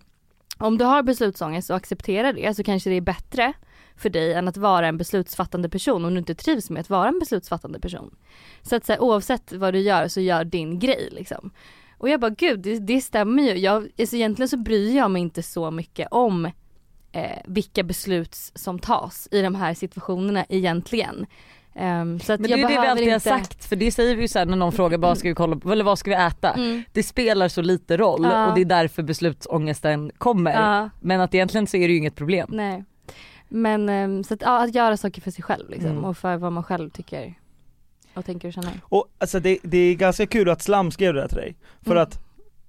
S2: Om du har beslutsångest och accepterar det så kanske det är bättre för dig än att vara en beslutsfattande person om du inte trivs med att vara en beslutsfattande person. Så att så här, oavsett vad du gör så gör din grej liksom. Och jag bara gud det, det stämmer ju. Jag, alltså egentligen så bryr jag mig inte så mycket om eh, vilka beslut som tas i de här situationerna egentligen. Ehm, så att
S1: Men det är det vi alltid
S2: inte...
S1: har sagt för det säger vi ju sen när någon frågar vad ska vi kolla på eller vad ska vi äta?
S2: Mm.
S1: Det spelar så lite roll
S2: Ja.
S1: och det är därför beslutsångesten kommer.
S2: Ja,
S1: Men att egentligen så är det ju inget problem.
S2: nej. Men ehm, så att, ja, att göra saker för sig själv liksom
S3: Mm.
S2: och för vad man själv tycker och tänker och känner.
S3: Och alltså det, det är ganska kul att Slam skrev det här till dig, för
S2: Mm.
S3: att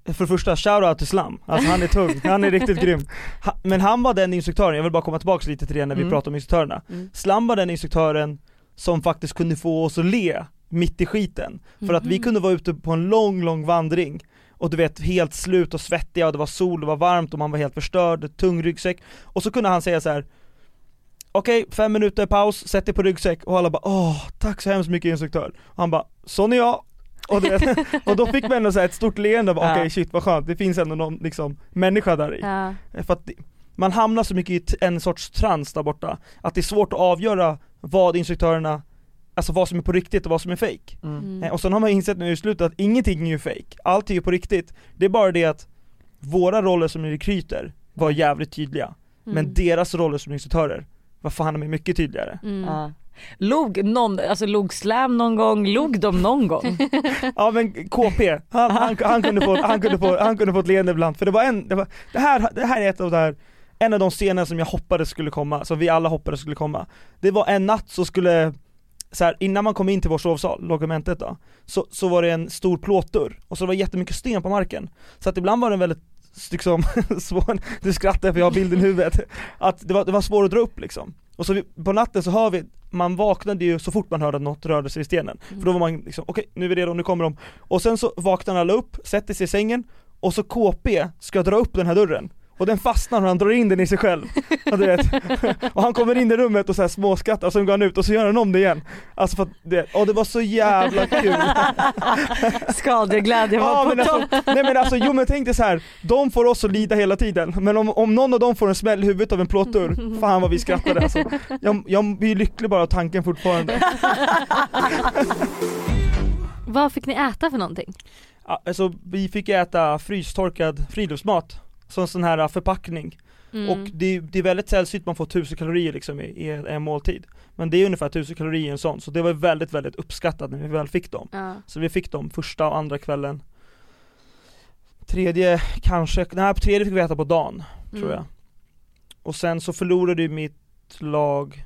S3: för det första, shoutout till Slam, alltså han är tung, han är riktigt grym. Ha, men han var den instruktören, jag vill bara komma tillbaka lite till det när vi
S1: Mm.
S3: pratar om instruktörerna.
S2: Mm.
S3: Slam var den instruktören som faktiskt kunde få oss att le mitt i skiten. För att vi
S2: Mhm.
S3: kunde vara ute på en lång, lång vandring och du vet helt slut och svettiga och det var sol, det var varmt och man var helt förstörd, tung ryggsäck. Och så kunde han säga så här. Okej, fem minuter paus, sätt dig på ryggsäck och alla bara åh, tack så hemskt mycket instruktör. Och han bara, sån är jag. Och, vet, och då fick man ändå så ett stort leende, okej shit vad skönt, det finns ändå någon liksom människa där i.
S2: Ja.
S3: För att man hamnar så mycket i en sorts trans där borta, att det är svårt att avgöra vad instruktörerna, alltså vad som är på riktigt och vad som är fake.
S1: Mm.
S2: Mm.
S3: Eh, Och sen har man insett nu i slutet att ingenting är ju fake, allt är ju på riktigt. Det är bara det att våra roller som rekryter var jävligt tydliga, men
S2: Mm.
S3: deras roller som instruktörer var fan med mycket tydligare.
S2: Mm.
S1: Ja. Log någon, alltså log slam någon gång, log de någon gång?
S3: Ja men KP, han, han, han, kunde få, han, kunde få, han kunde få ett leende ibland, för det var en, det, var, det, här, det här är ett av de här en av de scener som jag hoppades skulle komma, som vi alla hoppades skulle komma. Det var en natt så skulle, så här, innan man kom in till vår sovsal, logementet då, så, så var det en stor plåtdörr, och så var det jättemycket sten på marken. Så att ibland var den väldigt liksom svår, du skrattar för jag har bilden i huvudet, att det var, det var svårt att dra upp liksom. Och så vi, på natten så hör vi, man vaknade ju så fort man hörde att något rörde sig i stenen. För då var man liksom, okej nu är vi redo, nu kommer de. Och sen så vaknar alla upp, sätter sig i sängen, och så KP ska dra upp den här dörren. Och den fastnar och han drar in den i sig själv. Ja, du vet. Och han kommer in i rummet och så här småskrattar och sen går han ut och så gör han om det igen. Alltså för att, det, och det var så jävla kul.
S1: Skadeglädje var
S3: Ja,
S1: på
S3: men alltså, nej men alltså, jo men tänk dig så här. de får oss att lida hela tiden, men om, om någon av dem får en smäll i huvudet av en plåtdörr, fan vad vi skrattade alltså. Jag, jag blir lycklig bara av tanken fortfarande.
S2: Vad fick ni äta för någonting?
S3: Alltså vi fick äta frystorkad friluftsmat, som en sån här förpackning.
S2: Mm.
S3: Och det, det är väldigt sällsynt man får 1000 kalorier liksom i, i en, en måltid. Men det är ungefär 1000 kalorier i en sån, så det var väldigt väldigt uppskattat när vi väl fick dem.
S2: ja.
S3: Så vi fick dem första och andra kvällen. Tredje kanske, nej på tredje fick vi äta på dagen, tror
S2: Mm.
S3: jag. Och sen så förlorade ju mitt lag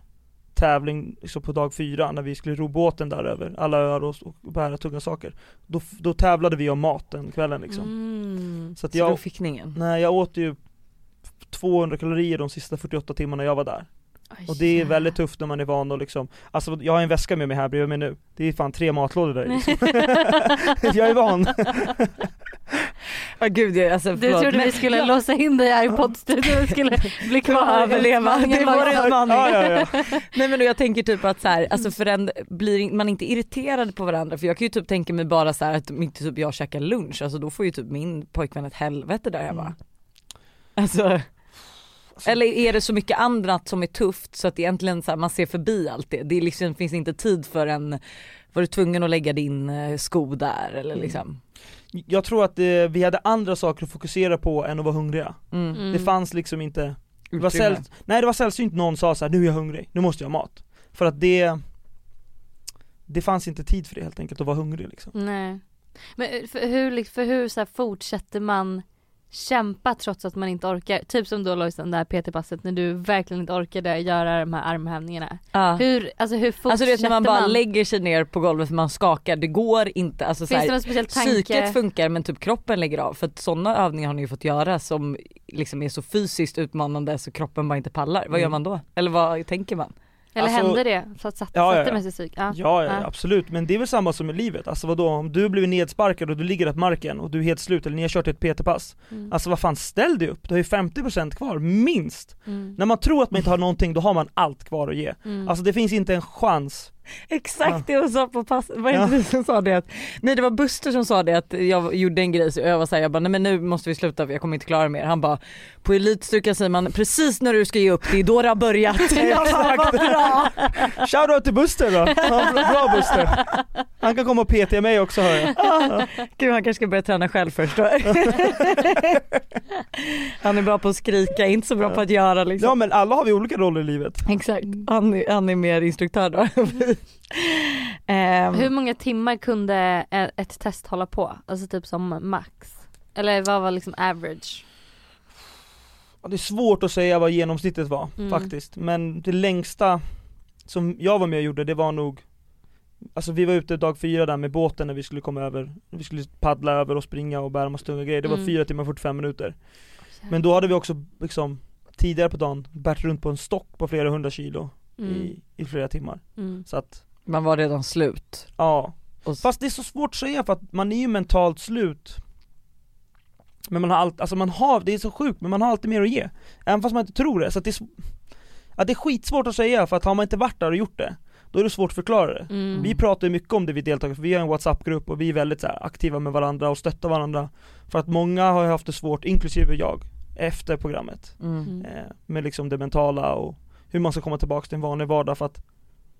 S3: tävling liksom på dag fyra när vi skulle ro båten där över alla öar och, och bära tunga saker. Då, då tävlade vi om mat den kvällen liksom.
S2: Mm.
S3: Så att
S1: Så
S3: jag,
S1: fick ni ingen?
S3: nej jag åt ju 200 kalorier de sista 48 timmarna jag var där.
S2: Oj,
S3: Och det är väldigt tufft när man är van och liksom, alltså jag har en väska med mig här bredvid mig nu, det är fan tre matlådor där liksom. Jag är van.
S1: Ja gud jag, alltså
S2: Du trodde
S1: men-
S2: vi skulle låsa in dig här i poddstudion och skulle bli kvar
S1: överleva. Det var det. utmaning.
S3: Ja, ja, ja.
S1: Nej men jag tänker typ att så här, alltså föränd- blir man inte irriterad på varandra för jag kan ju typ tänka mig bara så här att om inte typ jag käkar lunch, alltså då får ju typ min pojkvän ett helvete där hemma.
S3: Mm.
S1: Alltså, eller är det så mycket annat som är tufft så att egentligen så här, man ser förbi allt det. Det är liksom, finns inte tid för en, var du tvungen att lägga din eh, sko där eller
S3: Mm.
S1: liksom.
S3: Jag tror att eh, vi hade andra saker att fokusera på än att vara hungriga.
S1: Mm.
S2: Mm.
S3: Det fanns liksom inte, det var, säll, nej, det var sällsynt någon sa så här: nu är jag hungrig, nu måste jag ha mat. För att det, det fanns inte tid för det helt enkelt, att vara hungrig liksom.
S2: Nej. Men eh, för hur, för hur så här, fortsätter man kämpa trots att man inte orkar? Typ som då Lojsan, det här PT-passet när du verkligen inte orkade göra de här armhävningarna.
S1: Ja.
S2: Hur, alltså hur fortsätter
S1: Alltså du vet när man bara
S2: man?
S1: lägger sig ner på golvet för man skakar, det går inte. Alltså, så
S2: Finns
S1: här,
S2: det någon speciell tanke?
S1: Psyket funkar men typ kroppen lägger av för att sådana övningar har ni ju fått göra som liksom är så fysiskt utmanande så kroppen bara inte pallar, vad gör
S3: Mm.
S1: man då? Eller vad tänker man?
S2: Eller
S3: Alltså-
S2: hände det? Så att satt,
S3: Ja,
S2: satte
S3: ja.
S2: med sig psyk? Ja.
S3: Ja, ja, absolut, men det är väl samma som i livet, alltså vadå, om du blir nedsparkad och du ligger på marken och du är helt slut eller ni har kört ett PT-pass
S2: Mm.
S3: Alltså vad fan, ställ dig upp, du har ju 50% kvar, minst!
S2: Mm.
S3: När man tror att man inte har någonting, då har man allt kvar att ge
S2: Mm.
S3: Alltså det finns inte en chans
S1: Exakt
S3: Ja.
S1: det hon sa på pass, var det
S3: Ja.
S1: du som sa det? Att, nej det var Buster som sa det att jag gjorde en grej så jag var såhär, jag bara nej men nu måste vi sluta för jag kommer inte klara mer. Han bara, på elitstyrka säger man precis när du ska ge upp, det är då det har börjat. vad bra!
S3: Shoutout till Buster då! Ja, bra, Buster! Han kan komma och PT mig också hör jag
S1: Gud han kanske ska börja träna själv först då. Han är bra på att skrika, inte så bra på att göra liksom.
S3: Ja men alla har vi olika roller i livet
S1: Exakt, han är, han är mer instruktör då. Ehm,
S2: Hur många timmar kunde e- ett test hålla på? Alltså typ som max? Eller vad var liksom average?
S3: Det är svårt att säga vad genomsnittet var
S2: Mm.
S3: faktiskt, men det längsta som jag var med och gjorde det var nog Alltså vi var ute dag fyra där med båten när vi skulle komma över, vi skulle paddla över och springa och bära massa tunga grejer, det var
S2: Mm.
S3: fyra timmar och 45 minuter Men då hade vi också liksom tidigare på dagen bärt runt på en stock på flera hundra kilo
S2: Mm.
S3: i, i flera timmar
S2: Mm.
S3: Så att,
S1: man var redan slut.
S3: ja
S1: Och,
S3: Fast det är så svårt att säga för att man är ju mentalt slut Men man har allt, alltså man har, det är så sjukt men man har alltid mer att ge Även fast man inte tror det, så att det är, ja, det är skitsvårt att säga för att har man inte varit där och gjort det Då är det svårt att förklara det
S2: Mm.
S3: Vi pratar ju mycket om det vi deltar för vi har en WhatsApp-grupp och vi är väldigt så här, aktiva med varandra och stöttar varandra För att många har ju haft det svårt, inklusive jag, efter programmet
S1: mm.
S2: Mm.
S3: eh, Med liksom det mentala och hur man ska komma tillbaka till en vanlig vardag för att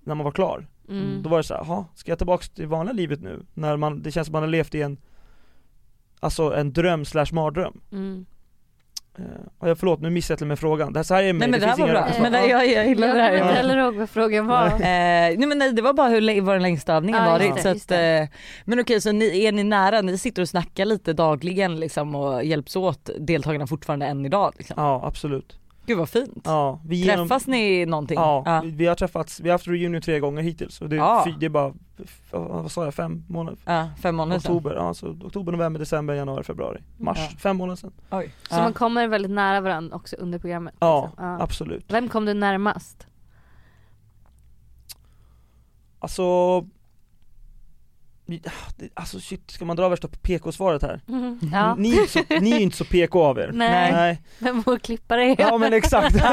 S3: När man var klar
S2: Mm.
S3: då var det så här, ska jag tillbaka till vanliga livet nu? När man, det känns som man har levt i en Alltså en dröm slash mardröm
S2: Mm.
S3: eh, och jag, Förlåt, nu missade jag med frågan, det här, så här är mig,
S1: Nej men det, här
S3: finns
S1: var bra,
S3: rätta
S1: men det, jag, jag gillar det här.
S2: Jag kommer heller ihåg vad frågan var.
S3: Nej.
S1: Eh, nej men nej det var bara hur den längsta övningen
S2: Ja,
S1: varit
S2: det,
S1: så att,
S2: det.
S1: eh, Men okej så ni, är ni nära, ni sitter och snackar lite dagligen liksom och hjälps åt deltagarna fortfarande än idag liksom.
S3: Ja, absolut
S1: Gud vad fint.
S3: Ja, vi genom-
S1: Träffas ni någonting?
S3: Ja, Vi, vi har träffats, vi har haft reunion tre gånger hittills och det, är
S1: Ja.
S3: det är bara, f- vad sa jag, fem månader?
S1: Ja, fem månader sedan.
S3: Oktober, ja, så oktober, november, december, januari, februari, mars,
S1: Ja.
S3: fem månader sedan
S1: Oj.
S2: Så
S1: Ja.
S2: man kommer väldigt nära varandra också under programmet?
S3: Ja,
S2: liksom.
S3: absolut
S2: Vem kom du närmast?
S3: Alltså Alltså shit, ska man dra värsta PK-svaret här?
S2: Ja,
S3: Ni, är inte så, ni är inte så PK av er
S2: Nej.
S3: Nej.
S2: vem vår klippare är?
S3: Ja men exakt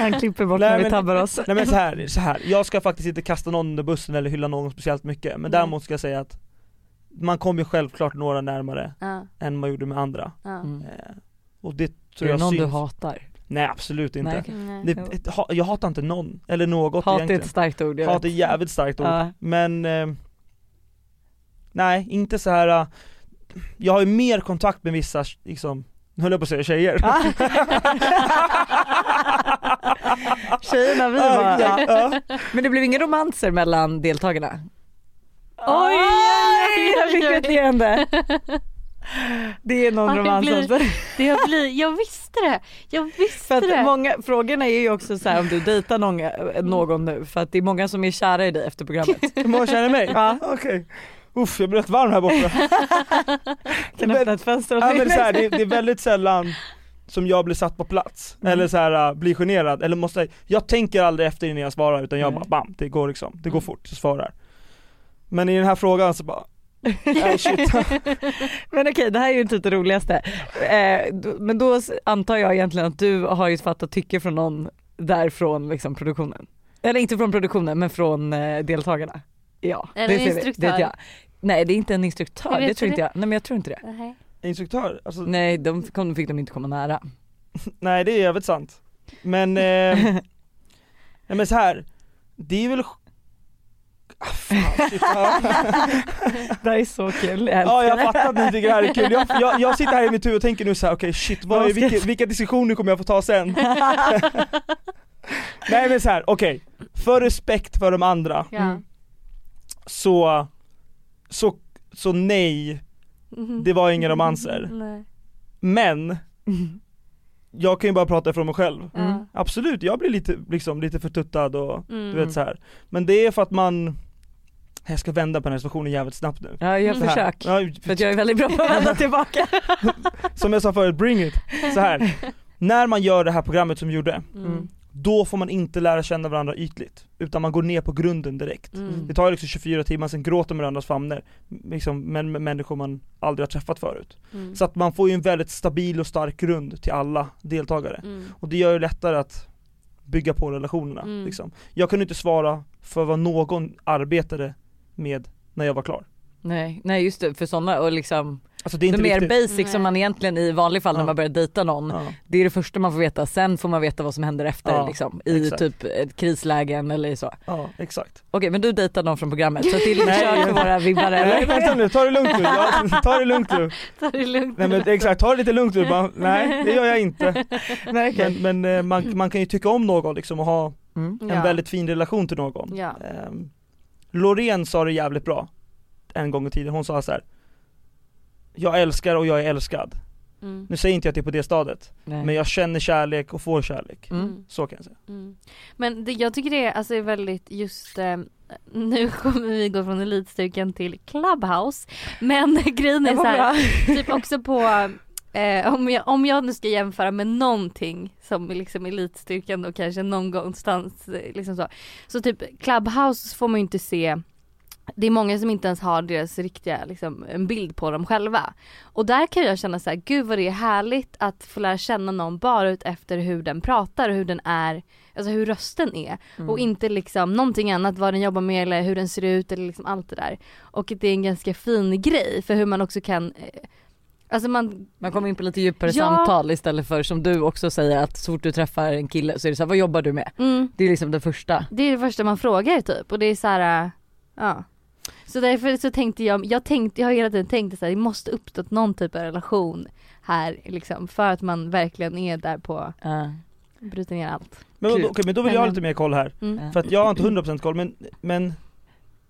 S1: Han klipper bort
S3: Nej,
S1: när vi
S3: men-
S1: tabbar oss.
S3: Nej men så här, så här. jag ska faktiskt inte kasta någon under bussen eller hylla någon speciellt mycket Men
S2: Nej.
S3: däremot ska jag säga att Man kom ju självklart några närmare
S2: Ja,
S3: än man gjorde med andra
S2: ja.
S1: Mm.
S3: eh, Och det
S1: Är
S3: tror
S1: det
S3: jag
S1: någon
S3: syns
S1: du hatar?
S3: Nej absolut inte
S1: Nej,
S3: det, ett, ha, Jag hatar inte någon, eller något
S1: Hat är
S3: egentligen
S1: ett starkt ord jag
S3: Hat är jävligt starkt ord,
S1: Ja.
S3: men eh, Nej, inte så här. eh, Jag har ju mer kontakt med vissa, liksom, nu höll jag på att säga tjejer
S1: Ah. Tjejerna vi var,
S3: exakt,
S1: ja.
S3: ja.
S1: Men det blev inga romanser mellan deltagarna?
S2: Oj,
S1: fick ett leende! Det är någon
S2: Ja, det
S1: romans
S2: blir-. Det har blivit, jag visste det! Jag visste
S1: För
S2: det!
S1: att många, frågorna är ju också så här om du dejtar någon, någon nu för att det är många som är kära i dig efter programmet.
S3: Många känner mig?
S1: Ja.
S3: Okej, uff jag blir rätt varm här borta
S1: Kan öppna ett fönster åt
S3: ja, men så här, det, det är väldigt sällan som jag blir satt på plats,
S1: Mm.
S3: eller så här, uh, blir generad, eller måste, jag tänker aldrig efter innan jag svarar utan jag
S1: Nej.
S3: bara bam, det går liksom, det går
S2: Mm.
S3: fort, jag svarar Men i den här frågan så bara,
S1: Men okej det här är ju inte det roligaste. Eh, men då antar jag egentligen att du har ju fattat tycke från någon därifrån liksom produktionen. Eller inte från produktionen men från eh, deltagarna. Ja,
S2: Eller
S1: det
S2: instruktör.
S1: Det jag. Nej det är inte en instruktör, det tror inte jag. Nej men jag tror inte det.
S2: Nej.
S3: Instruktör, alltså
S1: Nej de kom, fick de inte komma nära.
S3: Nej det är jävligt sant Men, eh, nej men så här det är väl ah, fan, shit, ja.
S1: Det här är så kul, jag
S3: ja jag fattar att ni tycker det här är kul, jag, jag, jag sitter här i mitt huvud och tänker nu så här: okej shit, vad är, vilka, vilka diskussioner kommer jag få ta sen? Nej men så här, okej, för respekt för de andra
S2: Ja.
S1: Mm.
S3: så, så, så nej,
S2: Mhm.
S3: det var inga romanser
S2: Nej.
S3: Men, jag kan ju bara prata från mig själv
S2: Ja.
S3: Absolut, jag blir lite, liksom, lite förtuttad och
S2: Mm.
S3: du vet så här. Men det är för att man jag ska vända på den här situationen jävligt snabbt nu.
S1: Ja, gör
S2: Mm.
S1: Försök.
S3: Ja,
S1: För att jag är väldigt bra på att vända tillbaka.
S3: som jag sa förut, bring it! Så här. när man gör det här programmet som vi gjorde,
S2: Mm.
S3: då får man inte lära känna varandra ytligt, utan man går ner på grunden direkt.
S2: Mm.
S3: Det tar ju liksom 24 timmar, sen gråter man i varandras famnar, liksom, men med människor man aldrig har träffat förut.
S2: Mm.
S3: Så att man får ju en väldigt stabil och stark grund till alla deltagare.
S2: Mm.
S3: Och det gör det lättare att bygga på relationerna.
S2: Mm.
S3: Liksom. Jag kunde inte svara för vad någon arbetade med när jag var klar.
S1: Nej, nej just det, för sådana och liksom
S3: Alltså det är inte
S1: mer basic
S2: Nej.
S1: som man egentligen i vanliga fall när
S3: Ja.
S1: man börjar dejta någon,
S3: Ja.
S1: det är det första man får veta, sen får man veta vad som händer efter
S3: Ja,
S1: liksom, i
S3: exakt.
S1: typ ett krislägen eller så.
S3: ja, exakt.
S1: Okej men du dejtar någon från programmet så det är lite
S3: Nej.
S1: kört för våra vibbare
S3: Nej
S1: eller?
S3: vänta nu, ta det lugnt nu, ja, ta det lugnt nu.
S2: Ta det lugnt.
S3: Nej men exakt, ta det lite lugnt nu bara, nej det gör jag inte.
S1: Nej, okej.
S3: Men, men eh, man, man kan ju tycka om någon liksom och ha
S1: Mm.
S3: en
S2: Ja.
S3: väldigt fin relation till någon.
S2: Ja.
S3: Um, Loreen sa det jävligt bra en gång i tiden, hon sa så här. Jag älskar och jag är älskad.
S2: Mm.
S3: Nu säger inte jag att det är på det stadiet,
S1: Nej.
S3: men jag känner kärlek och får kärlek.
S1: Mm.
S3: Så kan jag säga.
S2: Mm. Men det, jag tycker det är, alltså, är väldigt just eh, nu kommer vi gå från elitstyrkan till clubhouse. Men grejen är
S1: Det
S2: så
S1: var
S2: här,
S1: bra.
S2: typ också på eh, om, jag, om jag nu ska jämföra med någonting som liksom elitstyrkan och kanske någon gångstans eh, liksom så. Så typ clubhouse får man ju inte se det är många som inte ens har deras riktiga, liksom, en bild på dem själva. Och där kan jag känna så här, gud vad det är härligt att få lära känna någon bara ut efter hur den pratar och hur den är, alltså hur rösten är.
S1: Mm.
S2: Och inte liksom någonting annat, vad den jobbar med eller hur den ser ut eller liksom allt det där. Och det är en ganska fin grej för hur man också kan, eh, alltså man,
S1: Man kommer in på lite djupare
S2: Ja.
S1: samtal istället för som du också säger att så fort du träffar en kille så är det så här, vad jobbar du med?
S2: mm,
S1: Det är liksom det första.
S2: det är det första man frågar typ och det är så här, äh, ja. Så därför så tänkte jag, jag tänkte, jag har hela tiden tänkt så här, det måste uppstått någon typ av relation här liksom för att man verkligen är där på,
S1: Ja.
S2: bryter ner allt.
S3: Men, okej, men då vill jag ha lite mer koll här.
S2: Mm.
S3: För att jag har inte 100% koll, men, men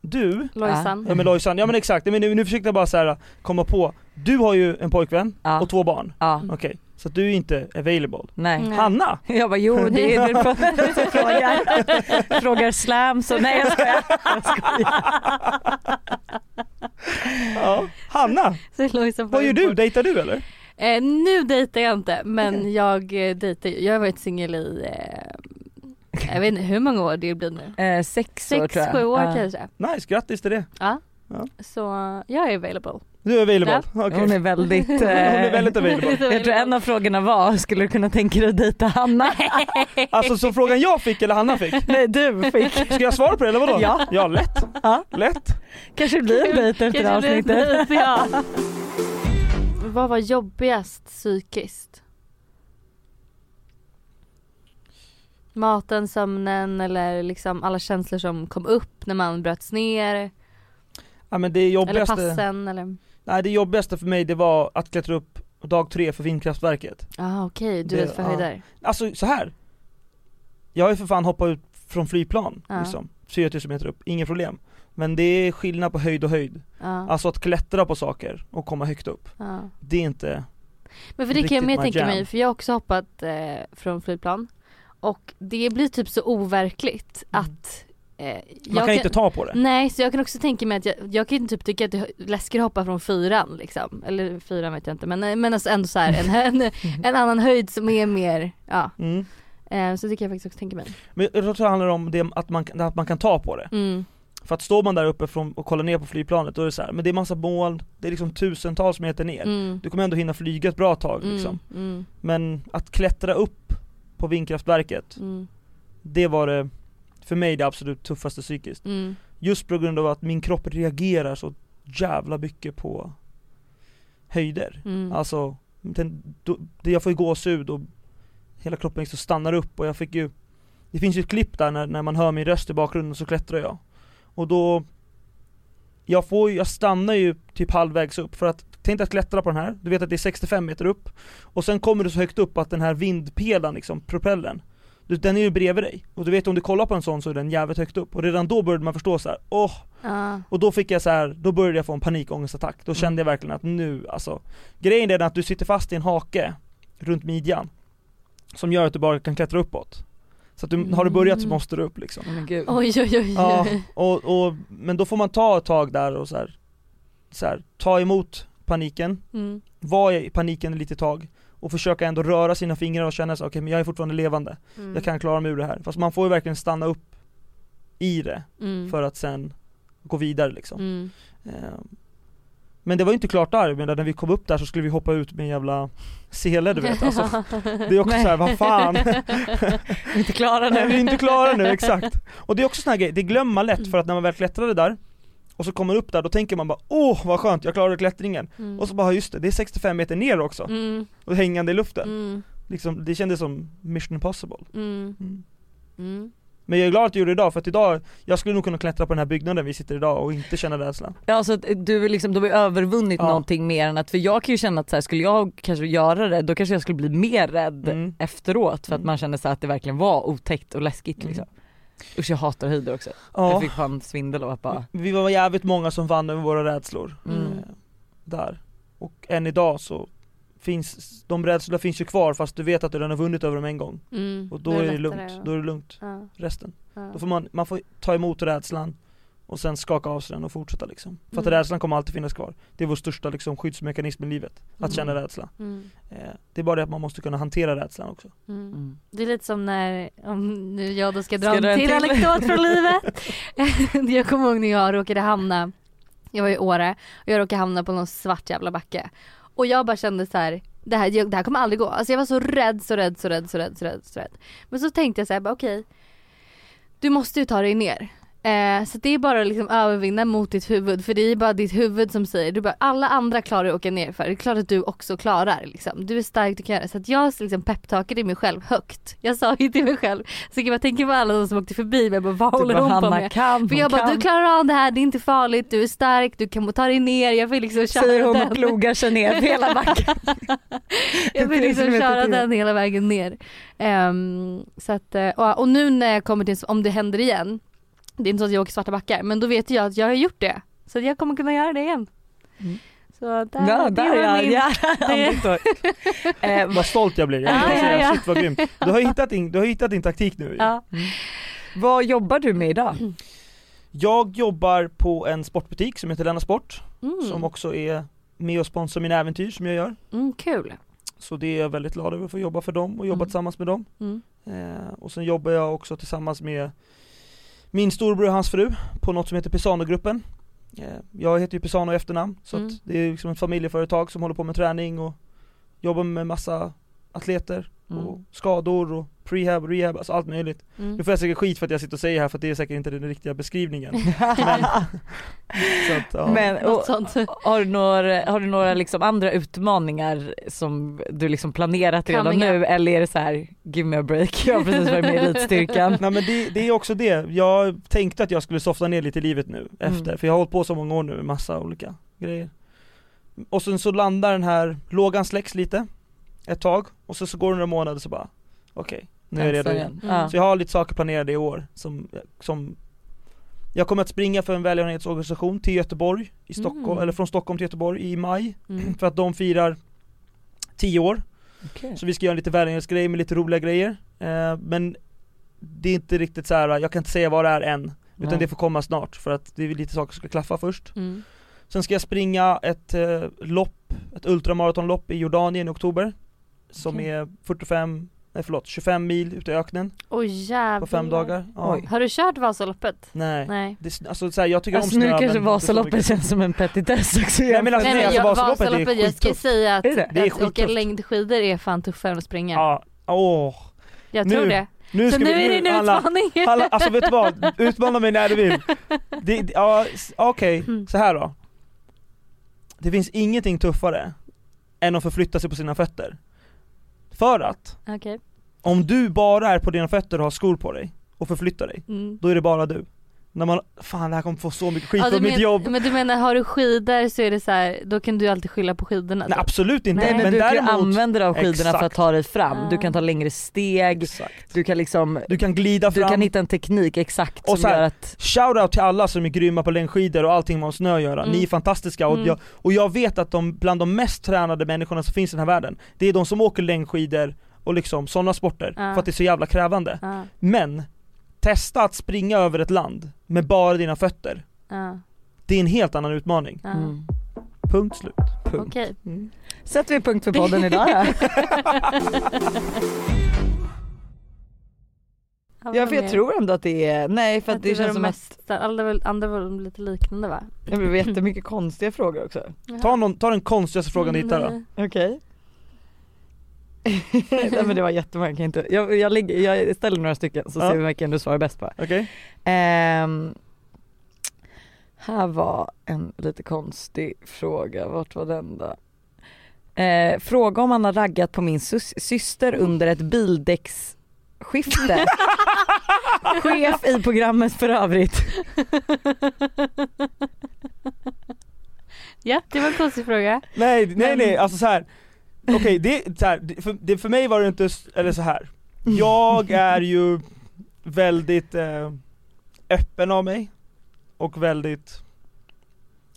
S3: du,
S2: Lojsan.
S3: ja men Lojsan, ja men exakt, men nu, nu försökte jag bara så här komma på, du har ju en pojkvän
S1: Ja.
S3: och två barn,
S1: ja.
S3: okej, så att du är inte available.
S1: Nej.
S2: Nej.
S3: Hanna!
S1: Jag bara jo det är som frågar, frågar slam så nej jag skojar. Jag skojar.
S3: Ja. Hanna!
S2: Så Lojsan får
S3: Vad gör du? Dejtar du eller?
S2: Eh, nu dejtar jag inte men jag eh, dejtar ju. jag har varit singel i, eh, jag vet inte hur många år det blir nu.
S1: Eh, sex, år
S2: Sex,
S1: tror jag.
S2: sju år
S1: Ja.
S2: kanske.
S3: Nice, grattis till det.
S2: Ja.
S3: Ja.
S2: Så jag är available.
S3: Du är available? Okej.
S1: Hon är väldigt, eh,
S3: Hon är väldigt available.
S1: Jag tror en av frågorna var, skulle du kunna tänka dig att dejta Hanna?
S3: Alltså så frågan jag fick eller Hanna fick?
S1: Nej du fick.
S3: Ska jag svara på det eller vadå?
S1: Ja.
S3: Ja, lätt.
S1: Ja.
S3: Lätt.
S1: Kanske det blir en dejt efter
S2: Kanske blir
S1: avsnittet.
S2: ett dejt, ja. Vad var jobbigast psykiskt? Maten, sömnen eller liksom alla känslor som kom upp när man bröts ner?
S3: Ja men det
S2: Eller
S3: jobbigaste,
S2: passen eller?
S3: nej det jobbigaste för mig det var att klättra upp dag tre för vindkraftverket.
S2: Ja ah, okej, du
S3: Det-
S2: är rädd för
S3: ja.
S2: höjder.
S3: Alltså så här. Jag har ju för fan hoppat ut från flygplan
S2: Ja.
S3: liksom, 4000 meter upp, inget problem. Men det är skillnad på höjd och höjd.
S2: Ja,
S3: Alltså att klättra på saker och komma högt upp,
S2: ja.
S3: det är inte,
S2: Men för det kan jag mer tänka mig, för jag har också hoppat eh, från flygplan. Och det blir typ så overkligt
S3: Mm.
S2: att eh,
S3: man
S2: jag
S3: kan inte ta på det.
S2: Nej så jag kan också tänka mig att jag, jag kan typ tycka att det är läskigt att hoppa från fyran liksom. Eller fyran vet jag inte men, men alltså ändå så här, en, en, en annan höjd som är mer, ja.
S3: Mm.
S2: Eh, så det kan jag faktiskt också tänka mig.
S3: Men jag tror det handlar om det, att, man, att man kan ta på det.
S2: Mm.
S3: För att står man där uppe från, och kollar ner på flygplanet då är det så här, men det är massa moln, det är liksom tusentals meter ner.
S2: Mm.
S3: Du kommer ändå hinna flyga ett bra tag liksom.
S2: Mm. Mm.
S3: Men att klättra upp på vindkraftverket,
S2: Mm.
S3: det var det, för mig det absolut tuffaste psykiskt.
S2: Mm.
S3: Just på grund av att min kropp reagerar så jävla mycket på höjder.
S2: Mm.
S3: Alltså, den, då, det, jag får ju gåshud och hela kroppen liksom stannar upp och jag fick ju Det finns ju ett klipp där när, när man hör min röst i bakgrunden så klättrar jag. Och då Jag får ju, jag stannar ju typ halvvägs upp för att Tänk dig att klättra på den här, du vet att det är 65 meter upp Och sen kommer du så högt upp att den här vindpelan liksom, propellern du, Den är ju bredvid dig, och du vet om du kollar på en sån så är den jävligt högt upp Och redan då började man förstå så här, åh
S2: Ja.
S3: och då fick jag så här, då började jag få en panikångestattack. Då kände jag verkligen att nu, alltså Grejen är den att du sitter fast i en hake runt midjan Som gör att du bara kan klättra uppåt Så att du, har du börjat så
S2: Mm.
S3: måste du upp liksom.
S1: Oh, gud.
S2: Oj oj oj.
S3: Ja,
S2: oj.
S3: och, och, men då får man ta ett tag där och så här, så här, ta emot paniken,
S2: Mm.
S3: vara i paniken ett litet tag och försöka ändå röra sina fingrar och känna så okej men jag är fortfarande levande,
S2: Mm.
S3: jag kan klara mig ur det här. Fast man får ju verkligen stanna upp i det
S2: Mm.
S3: för att sen gå vidare liksom.
S2: Mm.
S3: Eh, Men det var ju inte klart där, men när vi kom upp där så skulle vi hoppa ut med en jävla sele du vet alltså, Det är också såhär, vad fan,
S1: Vi är inte klara
S3: Nej, vi är
S1: nu.
S3: inte klara nu, exakt. Och det är också sån här grej, det glömmer man lätt för att när man väl klättrade där och så kommer man upp där, då tänker man bara åh vad skönt, jag klarade klättringen.
S2: Mm.
S3: Och så bara just det, det är 65 meter ner också,
S2: Mm.
S3: och hängande i luften.
S2: Mm.
S3: Liksom, det kändes som mission impossible.
S2: Mm.
S3: Mm.
S2: Mm.
S3: Men jag är glad att jag gjorde det idag, för att idag, jag skulle nog kunna klättra på den här byggnaden vi sitter idag och inte känna rädslan.
S1: Ja, alltså, att du, liksom, du har övervunnit
S3: Ja.
S1: någonting mer än att, för jag kan ju känna att så här, skulle jag kanske göra det, då kanske jag skulle bli mer rädd
S3: Mm.
S1: efteråt för att
S3: Mm.
S1: man känner så att det verkligen var otäckt och läskigt
S3: Mm.
S1: Usch jag hatar höjder också. Jag
S3: Ja,
S1: fick fan svindel av att bara,
S3: vi var jävligt många som vann över våra rädslor.
S1: mm.
S3: eh, Där. Och än idag så finns, de rädslorna finns ju kvar fast du vet att du redan har vunnit över dem en gång.
S2: Mm.
S3: Och då är det lugnt,
S2: lättare,
S3: då är det lugnt
S2: ja.
S3: resten.
S2: Ja.
S3: Då får man, man får ta emot rädslan och sen skaka av sig den och fortsätta liksom. För att
S2: Mm.
S3: rädslan kommer alltid finnas kvar. Det är vår största liksom, skyddsmekanism i livet, att
S2: Mm.
S3: känna rädsla.
S2: Mm.
S3: Eh, det är bara det att man måste kunna hantera rädslan också.
S2: Mm.
S1: Mm.
S2: Det är lite som när, om nu jag då ska dra
S1: Ska
S2: en till anekdot från livet. jag kommer ihåg när jag råkade hamna, jag var i Åre och jag råkade hamna på någon svart jävla backe. Och jag bara kände så här. Det här, det här kommer aldrig gå. Alltså jag var så rädd, så rädd, så rädd, så rädd, så rädd. Så rädd. Men så tänkte jag så här, bara, okej. du måste ju ta dig ner. Eh, så det är bara att liksom övervinna mot ditt huvud för det är bara ditt huvud som säger, du bara, alla andra klarar att åka ner för det är klart att du också klarar liksom. Du är stark, du kan göra det. Så att jag liksom pepptalkade mig själv högt. Jag sa ju till mig själv, så jag tänka på alla som åkte förbi mig, bara, vad håller
S1: bara,
S2: hon på med?
S1: kan,
S2: För jag bara,
S1: kan.
S2: du klarar av det här, det är inte farligt, du är stark, du kan ta dig ner. Jag vill liksom köra
S1: Säger hon
S2: den.
S1: och plogar sig ner hela backen.
S2: Jag vill liksom köra den hela vägen ner. Ehm, så att, eh, och, och nu när jag kommer till, om det händer igen, det är inte så att jag åker svarta backar, men då vet jag att jag har gjort det. Så att jag kommer kunna göra det igen.
S3: Mm.
S2: Så där,
S1: Ja, där
S2: var
S1: ja,
S2: min-
S1: ja.
S2: det-
S1: eh,
S3: Vad stolt jag blir, jag
S2: Ja, ja, ja.
S3: shit vad grymt. Du har hittat din, du har hittat din taktik nu
S2: Ja.
S1: Vad jobbar du med idag?
S3: Jag jobbar på en sportbutik som heter Denna Sport,
S2: Mm.
S3: som också är med och sponsrar mina äventyr som jag gör.
S2: Mm, kul.
S3: Så det är jag väldigt glad över att få jobba för dem och jobba
S2: Mm.
S3: tillsammans med dem.
S2: Mm.
S3: Eh, och sen jobbar jag också tillsammans med min storbror och hans fru på något som heter Pisano-gruppen. Eh, jag heter ju Pisano i efternamn, så
S2: Mm.
S3: det är liksom ett familjeföretag som håller på med träning och jobbar med massa atleter
S1: Mm.
S3: och skador och prehab, rehab, alltså allt möjligt.
S2: Mm.
S3: Nu får jag säkert skit för att jag sitter och säger här för att det är säkert inte den riktiga beskrivningen. Men, så att, ja.
S1: Men, och,
S2: sånt.
S1: har du några, har du några liksom andra utmaningar som du liksom planerat redan
S2: Coming
S1: nu eller är det så här give me a break, jag har precis varit med i elitstyrkan.
S3: Nej men det, det är också det, jag tänkte att jag skulle softa ner lite i livet nu efter,
S1: Mm.
S3: för jag har hållit på så många år nu med massa olika grejer Och sen så landar den här, lågan släcks lite, ett tag, och så, så går det några månader så bara, okej, nu är jag redo igen
S2: Mm.
S3: Så jag har lite saker planerade i år som, som Jag kommer att springa för en välgörenhetsorganisation till Göteborg, i Stockholm,
S2: Mm.
S3: eller från Stockholm till Göteborg i maj,
S2: Mm.
S3: för att de firar 10 år
S1: Okej.
S3: så vi ska göra lite välgörenhetsgrejer med lite roliga grejer eh, Men det är inte riktigt så här. jag kan inte säga vad det är än Utan
S1: Nej.
S3: det får komma snart för att det är lite saker som ska klaffa först
S2: Mm.
S3: Sen ska jag springa ett eh, lopp, ett ultramaratonlopp i Jordanien i oktober Som
S1: Okej.
S3: är 45, nej förlåt, 25 mil ute i öknen
S2: Oj jävlar.
S3: på fem dagar ja.
S1: Oj.
S2: Har du kört Vasaloppet?
S3: Nej,
S2: Nej.
S3: Det, alltså så här, jag tycker
S1: Alltså
S3: om
S1: nu
S3: snö,
S1: kanske
S3: inte så
S1: Vasaloppet känns som en petitess också
S3: Nej, men alltså,
S2: Nej,
S3: alltså,
S2: jag,
S3: Vasaloppet är
S2: Vasaloppet, jag ska
S3: skittufft.
S2: säga att,
S1: Är det?
S3: Det är
S2: att åka
S3: skittufft.
S2: längdskidor är fan tuffare än att springa.
S3: Ja, åh,
S2: jag
S3: nu-
S2: tror det.
S3: nu
S2: Så nu
S3: vi,
S2: är det en
S3: alla,
S2: utmaning.
S3: alla, alltså vet du vad? Utmana mig när du vill det, Ja, okej,
S2: Mm.
S3: så här då Det finns ingenting tuffare än att förflytta sig på sina fötter För att,
S2: Okej.
S3: om du bara är på dina fötter och har skor på dig och förflyttar dig,
S2: Mm.
S3: då är det bara du när man, fan det här kommer få så mycket skit
S2: Ja,
S3: på
S2: du
S3: mitt
S2: men,
S3: jobb
S2: Men du menar har du skidor så är det så här, då kan du alltid skylla på skidorna?
S3: Nej
S2: typ.
S3: absolut inte,
S1: Nej men,
S3: men
S1: du kan
S3: däremot
S1: använda dig av skidorna för att
S3: Exakt.
S1: ta dig fram, du
S2: Ah.
S1: kan ta längre steg,
S3: Exakt.
S1: du kan liksom
S3: Du kan glida
S1: du
S3: fram
S1: kan hitta en teknik exakt
S3: Och
S1: som
S3: så här,
S1: gör att
S3: Shoutout till alla som är grymma på längdskidor och allting med snö att göra,
S2: Mm.
S3: ni är fantastiska och,
S2: Mm.
S3: jag, och jag vet att de, bland de mest tränade människorna som finns i den här världen, det är de som åker längdskidor och liksom sådana sporter,
S2: Ja.
S3: för att det är så jävla krävande.
S2: Ja,
S3: Men, testa att springa över ett land med bara dina fötter.
S2: ja,
S3: Det är en helt annan utmaning.
S2: ja.
S1: Mm.
S3: Punkt slut.
S1: Punkt.
S2: Okej.
S3: Mm.
S1: Sätter vi punkt för podden idag då. Ja för jag tror ändå att det är, nej för att det, känns som att
S2: mest, andra, var- andra var lite liknande va?
S1: det blev jättemycket konstiga frågor också.
S3: Ta, någon, ta den konstigaste frågan du hittar då.
S2: Mm,
S1: Okej. nej men det var jättemånga, jag inte, jag, jag, ligger, jag ställer några stycken så
S3: Ja.
S1: ser vi vilken du svarar bäst på.
S3: Okej?
S1: Ehm, här var en lite konstig fråga, vart var den då? Eh, fråga om han har raggat på min syster under ett bildäcksskifte. Chef i programmet för övrigt.
S2: Ja det var en konstig fråga.
S3: Nej, nej nej, alltså så här. Okej, det, så här, det, för, det, för mig var det inte, eller så här. Jag är ju väldigt eh, öppen av mig och väldigt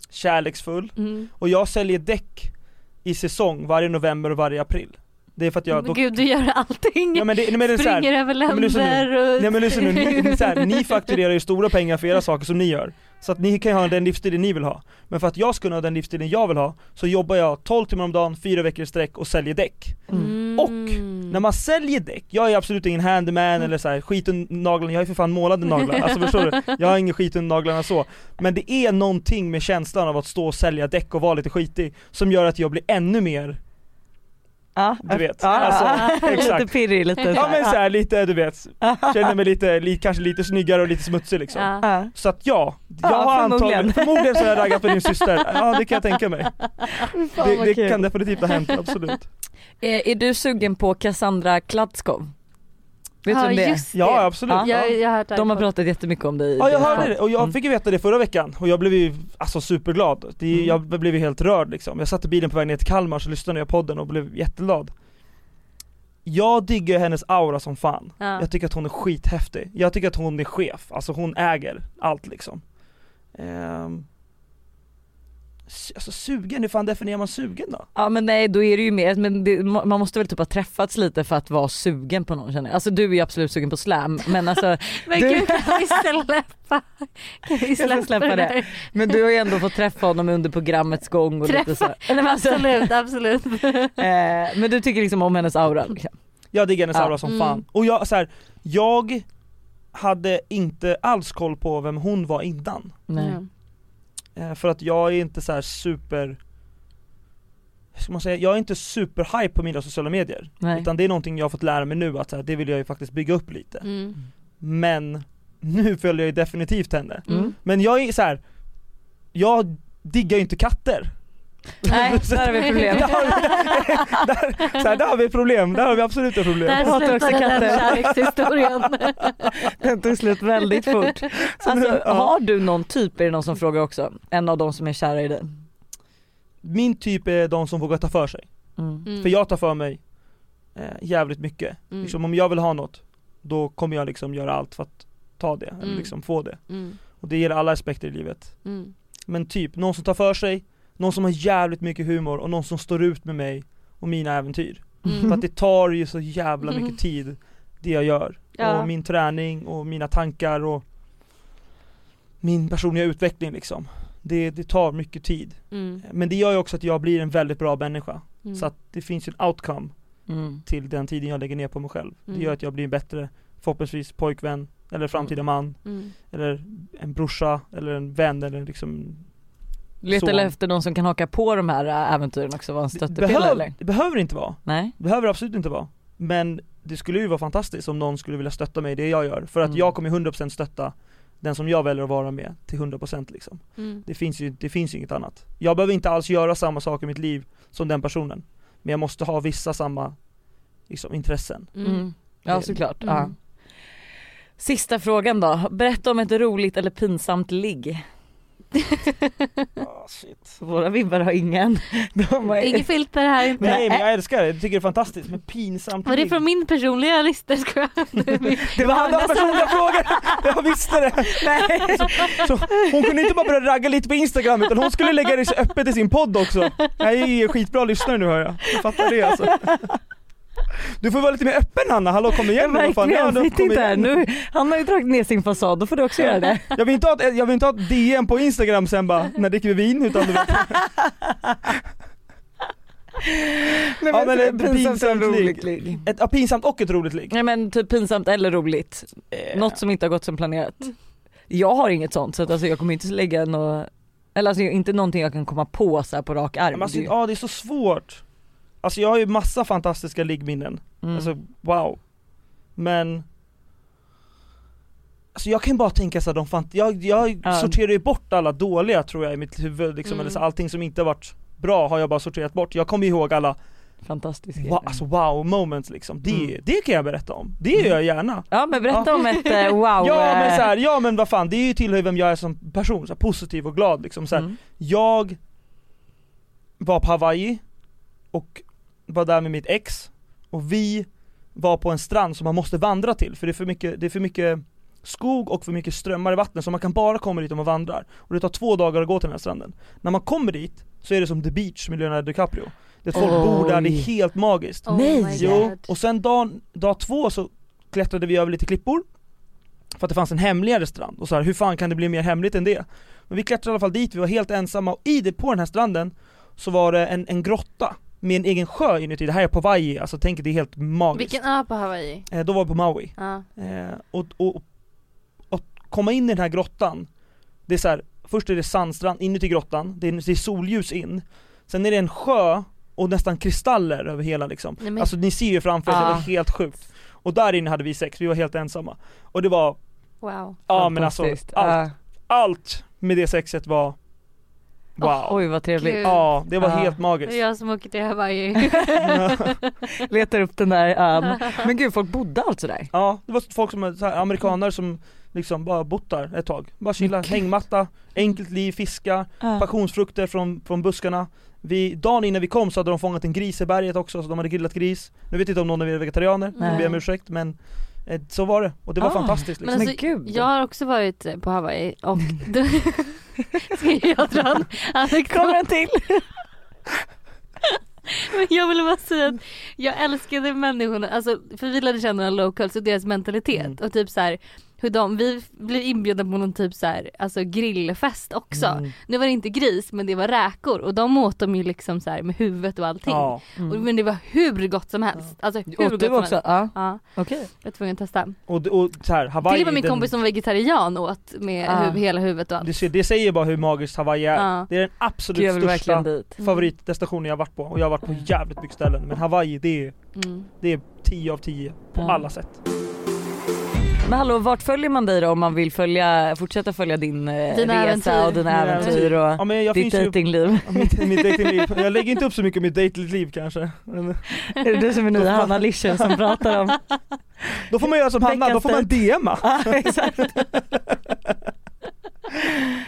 S3: kärleksfull.
S2: Mm.
S3: Och jag säljer däck i säsong varje november och varje april. Det är för att jag...
S2: Men Gud du gör allting.
S3: ja, men det, nej, men det
S2: Springer över länder och...
S3: Nej men lyssna nu, ni, ni, så här, ni fakturerar ju stora pengar för era saker som ni gör. Så att ni kan ju ha den livsstilen ni vill ha. Men för att jag ska kunna ha den livsstilen jag vill ha, så jobbar jag 12 timmar om dagen, 4 veckor i sträck och säljer däck.
S2: Mm.
S3: Och När man säljer däck, jag är absolut ingen handyman
S2: Mm.
S3: eller så här, skit under naglarna, jag är för fan målade naglar, alltså förstår du? Jag har ingen skit under naglarna så. Men det är någonting med känslan av att stå och sälja däck och vara lite skitig, som gör att jag blir ännu mer
S1: Ja,
S3: Du vet,
S1: ja,
S3: alltså,
S1: ja.
S3: exakt.
S1: Lite pirrig, lite
S3: Ja men så här, lite du vet, känner mig lite, li, kanske lite snyggare och lite smutsig liksom. Så att ja, jag
S1: Ja,
S3: har
S1: förmodligen.
S3: antagligen, förmodligen så har jag raggat på din syster, ja det kan jag tänka mig.
S1: Fan,
S3: Det, det kan definitivt ha hänt, absolut.
S1: är, är du sugen på Cassandra Kladskov? Vet du
S2: ja
S1: vem det är?
S2: just det.
S3: Ja absolut.
S1: Ja.
S2: Jag, jag har hört
S1: De har pratat jättemycket om dig
S3: Ja jag hörde det, och jag
S1: Mm.
S3: fick ju veta det förra veckan och jag blev ju alltså superglad. Det,
S1: Mm.
S3: Jag blev ju helt rörd liksom. Jag satt i bilen på väg ner till Kalmar så lyssnade jag på podden och blev jätteglad. Jag diggar hennes aura som fan.
S2: Ja.
S3: Jag tycker att hon är skithäftig. Jag tycker att hon är chef, alltså hon äger allt liksom. S- alltså sugen, hur fan definierar man sugen då?
S1: Ja men nej då är det ju mer, men det, man måste väl typ ha träffats lite för att vara sugen på någon känner jag. Alltså du är ju absolut sugen på slam men alltså,
S2: Men
S1: Du-
S2: gud kan vi släppa, kan vi släppa,
S1: släppa
S2: det där?
S1: men du har ju ändå fått träffa honom under programmets gång och lite så.
S2: Eller men absolut, absolut.
S1: Eh, men du tycker liksom om hennes aura? Liksom.
S3: Jag diggar hennes
S1: Ja.
S3: aura som
S2: Mm.
S3: fan. Och jag, så här, jag hade inte alls koll på vem hon var innan.
S1: Nej.
S2: Mm.
S3: Eh, för att jag är inte så här super ska man säga, jag är inte super hype på mina sociala medier.
S1: Nej.
S3: Utan det är någonting jag har fått lära mig nu att så här, det vill jag ju faktiskt bygga upp lite.
S2: Mm.
S3: Men nu följer jag ju definitivt henne.
S1: Mm.
S3: Men jag är så här. jag diggar ju inte katter.
S1: Nej, där har vi problem.
S3: där, har vi, där, så här, där har vi problem, där har vi absolut ett problem.
S2: Där slutade den kärlekshistorien.
S1: Den tog slut väldigt fort. Alltså,
S3: nu- ja.
S1: Har du någon typ, är det någon som frågar också? En av de som är kära i dig?
S3: Min typ är de som vågar ta för sig.
S1: Mm.
S2: Mm.
S3: För jag tar för mig eh, jävligt mycket.
S2: Mm.
S3: Liksom, om jag vill ha något, då kommer jag liksom göra allt för att ta det, eller
S2: Mm.
S3: liksom få det.
S2: Mm.
S3: Och det gäller alla aspekter i livet.
S2: Mm.
S3: Men typ, någon som tar för sig, någon som har jävligt mycket humor och någon som står ut med mig och mina äventyr.
S2: Mm.
S3: För att det tar ju så jävla
S2: Mm.
S3: mycket tid, det jag gör.
S2: Ja.
S3: Och min träning och mina tankar och min personliga utveckling liksom. Det, det tar mycket tid.
S2: Mm.
S3: Men det gör ju också att jag blir en väldigt bra människa.
S2: Mm.
S3: Så att det finns ju en outcome
S1: Mm.
S3: till den tiden jag lägger ner på mig själv.
S2: Mm.
S3: Det gör att jag blir en bättre, förhoppningsvis pojkvän, eller framtida man,
S2: Mm.
S3: eller en brorsa, eller en vän, eller liksom
S1: Letar
S3: Så.
S1: du efter någon som kan haka på de här äh, äventyren också, vara en
S3: behöv,
S1: eller?
S3: det behöver inte vara.
S1: Nej?
S3: Det behöver absolut inte vara. Men det skulle ju vara fantastiskt om någon skulle vilja stötta mig i det jag gör. För att
S1: Mm.
S3: jag kommer 100% stötta den som jag väljer att vara med till 100% liksom.
S2: Mm.
S3: Det finns, ju, det finns ju inget annat. Jag behöver inte alls göra samma sak i mitt liv som den personen. Men jag måste ha vissa samma liksom, intressen.
S2: Mm.
S1: Mm. Ja såklart.
S2: Mm.
S1: Ja. Sista frågan då, berätta om ett roligt eller pinsamt ligg.
S3: Ah, shit.
S1: Våra vibbar har ingen. De har...
S2: Inget filter här inte.
S3: Nej men jag älskar det, jag tycker det är fantastiskt, men pinsamt
S2: Var det från min personliga lista? Ska jag?
S3: Det var andra personliga frågor! Jag visste det! Nej. Så, så, hon kunde inte bara börja ragga lite på instagram utan hon skulle lägga det öppet i sin podd också. Jag är skitbra lyssnare nu hör jag, jag fattar det alltså. Du får vara lite mer öppen Hanna, hallå kom igen nu, fan.
S1: Verkligen,
S3: nu, kom
S1: inte
S3: igen.
S1: Nu, han har ju dragit ner sin fasad, då får du också göra det.
S3: Jag vill inte ha ett, jag vill inte ha ett DM på instagram sen bara, när dricker vi vin? Utan du vet,
S1: Nej,
S3: Ja, men det är
S1: pinsamt roligt ligg.
S3: ett, ja, pinsamt och ett roligt ligg.
S1: Nej men typ pinsamt eller roligt. Något som inte har gått som planerat. Jag har inget sånt så att alltså, jag kommer inte lägga något, eller alltså inte någonting jag kan komma på så på rak
S3: Ja,
S1: arm.
S3: men alltså, ja det är så svårt. Alltså jag har ju massa fantastiska liggminnen,
S1: mm.
S3: alltså wow. Men Alltså jag kan bara tänka så här, de fan, jag, jag
S1: Ja.
S3: sorterar ju bort alla dåliga tror jag i mitt huvud liksom,
S2: Mm.
S3: eller så allting som inte varit bra har jag bara sorterat bort. Jag kommer ihåg alla
S1: Fantastiskt.
S3: wow, alltså wow moments liksom, det,
S1: Mm.
S3: det kan jag berätta om. Det gör jag gärna.
S1: Ja men berätta om ett eh, wow.
S3: Ja men
S1: eh,
S3: så här, ja men vad fan, det är ju tillhör vem jag är som person, så här, positiv och glad liksom så här.
S1: mm.
S3: Jag var på Hawaii och var där med mitt ex och vi var på en strand som man måste vandra till för det är för mycket, det är för mycket skog och för mycket strömmar i vattnet så man kan bara komma dit om man vandrar. Och det tar två dagar att gå till den här stranden. När man kommer dit så är det som The Beach med Leonardo DiCaprio. Det är folk bor där, det är
S1: Oj.
S3: helt magiskt.
S2: Oh
S1: Nej.
S2: my
S3: Jo,
S2: God.
S3: och sen dag, dag två så klättrade vi över lite klippor För att det fanns en hemligare strand, och så här, hur fan kan det bli mer hemligt än det? Men vi klättrade i alla fall dit, vi var helt ensamma, och i det, på den här stranden så var det en, en grotta med en egen sjö inuti, det här är på Hawaii, alltså tänk det är helt magiskt
S2: Vilken ö på Hawaii?
S3: eh, Då var vi på Maui,
S2: Ja.
S3: eh, och, och, och komma in i den här grottan Det är så här, först är det sandstrand inuti grottan, det är, det är solljus in Sen är det en sjö och nästan kristaller över hela liksom
S2: Nej, men-
S3: Alltså ni ser ju framför er, det
S1: Ah.
S3: var helt sjukt Och där inne hade vi sex, vi var helt ensamma Och det var,
S2: Wow.
S3: ja men alltså allt,
S1: Ja.
S3: allt med det sexet var Wow
S1: Oj vad trevligt.
S2: Gud.
S3: Ja, det var
S1: Ja.
S3: helt
S2: Det
S3: magiskt
S2: är jag som åker till Hawaii.
S1: Letar upp den där ön. Men gud folk bodde alltså där?
S3: Ja, det var folk som, så här, amerikaner som liksom bara bott där ett tag Bara chilla,
S1: Men gud.
S3: hängmatta, enkelt liv, fiska, passionsfrukter från, från buskarna vi, Dagen innan vi kom så hade de fångat en gris i berget också, så de hade grillat gris Nu vet jag inte om någon av er är vegetarianer,
S1: Nej.
S3: jag ber om ursäkt men eh, så var det, och det var
S1: Ah,
S3: fantastiskt
S2: Men
S3: liksom.
S2: alltså,
S1: gud.
S2: jag har också varit på Hawaii och ska jag dra en anekdot?
S1: Kommer en till?
S2: Men jag ville bara säga att jag älskade människorna, alltså för vi lärde känna locals och deras mentalitet
S3: Mm.
S2: och typ så här hur de, vi blev inbjudna på någon typ så här, alltså grillfest också.
S3: Mm.
S2: Nu var det inte gris men det var räkor och de åt de ju liksom så här med huvudet och allting.
S3: Ja,
S2: Och, men det var hur gott som helst. Alltså hur
S1: Och
S2: gott
S1: du
S2: som
S1: också?
S2: helst.
S1: Ja,
S2: Ja,
S1: okej.
S2: jag var tvungen att testa.
S3: och, och så här, Hawaii
S2: Till och med min
S3: den-
S2: kompis som var vegetarian åt med
S1: Ah.
S2: hu- hela huvudet och allt.
S3: det, ser- det säger bara hur magiskt Hawaii är,
S2: Ja.
S3: det är den absolut största
S1: dit.
S3: favoritdestinationen jag har varit på, och jag har varit på
S2: Mm.
S3: jävligt mycket ställen Men Hawaii, det är,
S2: Mm.
S3: det är 10 av 10 på
S1: Ja.
S3: alla sätt
S1: Men hallå vart följer man dig då om man vill följa, fortsätta följa din eh,
S2: Dina
S1: resa
S2: äventyr.
S1: och dina äventyr och
S3: Ja men jag
S1: ditt dejtingliv?
S3: mitt, mitt datingliv, jag lägger inte upp så mycket om mitt datingliv kanske Men
S1: Är det du som är nya Hanna Lischen som pratar om?
S3: Då får man göra som Hanna, då får man DMa!
S1: Ja exakt.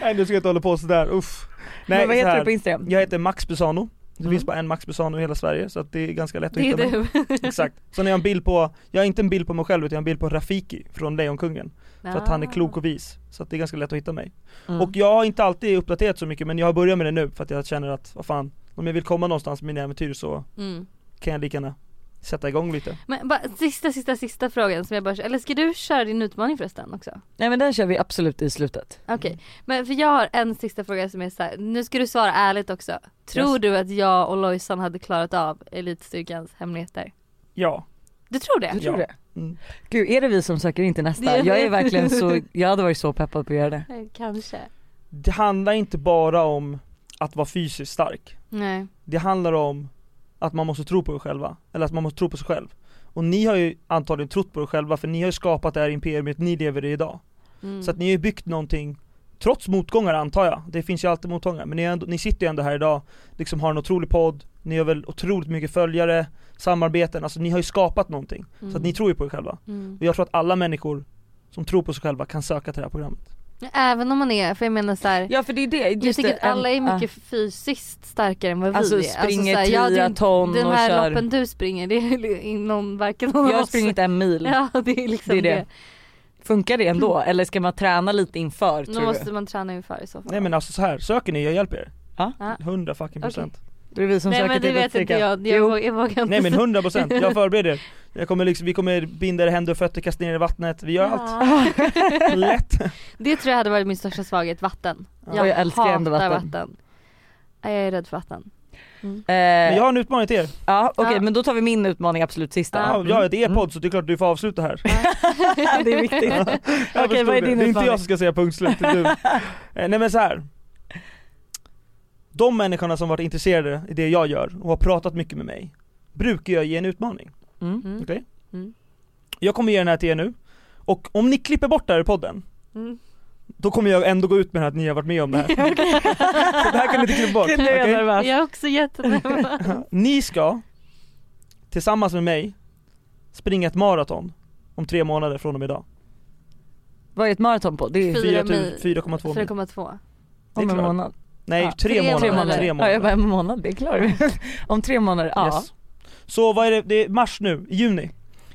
S3: Nej nu ska jag inte hålla på sådär, uff
S1: Men vad
S3: så
S1: heter
S3: här,
S1: du på Instagram?
S3: Jag heter Max Busano, det
S1: Mm.
S3: finns bara en Max Busano i hela Sverige så att det är ganska lätt att
S2: Det är
S3: hitta mig. Exakt, sen har jag en bild på, jag har inte en bild på mig själv utan jag har en bild på Rafiki från Lejonkungen För att han är klok och vis, så att det är ganska lätt att hitta mig
S1: Mm.
S3: Och jag har inte alltid uppdaterat så mycket men jag har börjat med det nu för att jag känner att, vad fan, om jag vill komma någonstans med mina äventyr så
S2: Mm.
S3: kan jag lika gärna sätta igång lite
S2: Men bara, sista, sista, sista frågan som jag bara, eller ska du köra din utmaning förresten också?
S1: Nej men den kör vi absolut i slutet.
S2: Okej, men för jag har en sista fråga som är så här, nu ska du svara ärligt också. Tror
S3: Yes.
S2: du att jag och Lojsan hade klarat av Elitstyrkans hemligheter?
S3: Ja,
S2: Du tror det?
S1: Du tror
S3: Ja.
S1: det?
S3: mm.
S1: Gud är det vi som söker in till nästa? Jag är verkligen så, jag hade varit så peppad på att göra det.
S2: Kanske.
S3: Det handlar inte bara om att vara fysiskt stark
S2: Nej.
S3: Det handlar om att man måste tro på sig själva, eller att man måste tro på sig själv. Och ni har ju antagligen trott på er själva för ni har ju skapat det här imperiet ni lever i idag.
S2: Mm.
S3: Så att ni har ju byggt någonting Trots motgångar antar jag, det finns ju alltid motgångar Men ni, ändå, ni sitter ju ändå här idag, liksom har en otrolig podd Ni har väl otroligt mycket följare, samarbeten, alltså ni har ju skapat någonting. Så att ni tror ju på er själva.
S2: Mm.
S3: Och jag tror att alla människor som tror på sig själva kan söka till det här programmet
S2: Även om man är, för jag menar så här,
S1: Ja för det är det,
S2: jag
S1: just
S2: tycker
S1: det,
S2: att alla är mycket fysiskt starkare än vad vi
S1: Alltså
S2: är.
S1: springer
S2: så här, ja,
S1: 10
S2: det-
S1: ton
S2: Den
S1: och
S2: här
S1: kör
S2: loppen du springer, det är inom varken någon
S1: Jag springer inte en mil.
S2: Ja det är liksom
S1: Det är
S2: det.
S1: det. Funkar det ändå eller ska man träna lite inför
S2: Då
S1: tror
S2: måste
S1: du?
S2: man träna inför i så fall.
S3: Nej men alltså så här, söker ni, jag hjälper er
S1: Ja.
S2: Ja.
S3: 100 fucking procent
S1: Det är vi som
S2: Nej
S1: söker
S2: men det
S1: till
S2: vet inte jag, jag, vågar, jag vågar inte
S3: Nej men 100 procent, jag förbereder er. Jag kommer liksom, vi kommer binda er händer och fötter, kasta ner er i vattnet, vi gör allt.
S2: Ja.
S3: Lätt.
S2: Det tror jag hade varit min största svaghet, vatten.
S1: Ja, jag älskar ändå vatten.
S2: Ja, Jag är rädd för vatten.
S1: Eh,
S3: Men jag har en utmaning till er.
S1: Ja okej
S2: Ja.
S1: men då tar vi min utmaning absolut sista.
S3: Ja, ja det är podd så det är klart du får avsluta här.
S1: det är viktigt.
S3: Jag
S1: Okej
S3: förstod
S1: vad är
S3: det.
S1: din
S3: Det är inte
S1: utmaning?
S3: jag som ska säga punkt slut, det är du. Eh, Nej men så här. De människorna som varit intresserade i det jag gör och har pratat mycket med mig, brukar jag ge en utmaning.
S1: Mm.
S2: Mm.
S3: Okej?
S2: Mm.
S3: Jag kommer ge den här till er nu, och om ni klipper bort det här i podden,
S2: Mm.
S3: då kommer jag ändå gå ut med det här att ni har varit med om det här. så det här kan ni inte klippa bort.
S1: Är jag
S2: är också jättenervös.
S3: Ni ska, tillsammans med mig, springa ett maraton om tre månader från och med idag.
S1: Vad är ett maraton på? Det är
S2: Fyra
S3: 4,2
S2: mil.
S3: mil.
S2: 4,2.
S3: Det är
S1: om en månad.
S3: Nej,
S1: Ja,
S3: tre,
S2: tre
S3: månader.
S2: månader.
S3: Tre
S1: Ja
S3: månader.
S1: jag bara en månad, det är klart. om tre månader, ja.
S3: Yes. Så vad är det, det är mars nu, juni.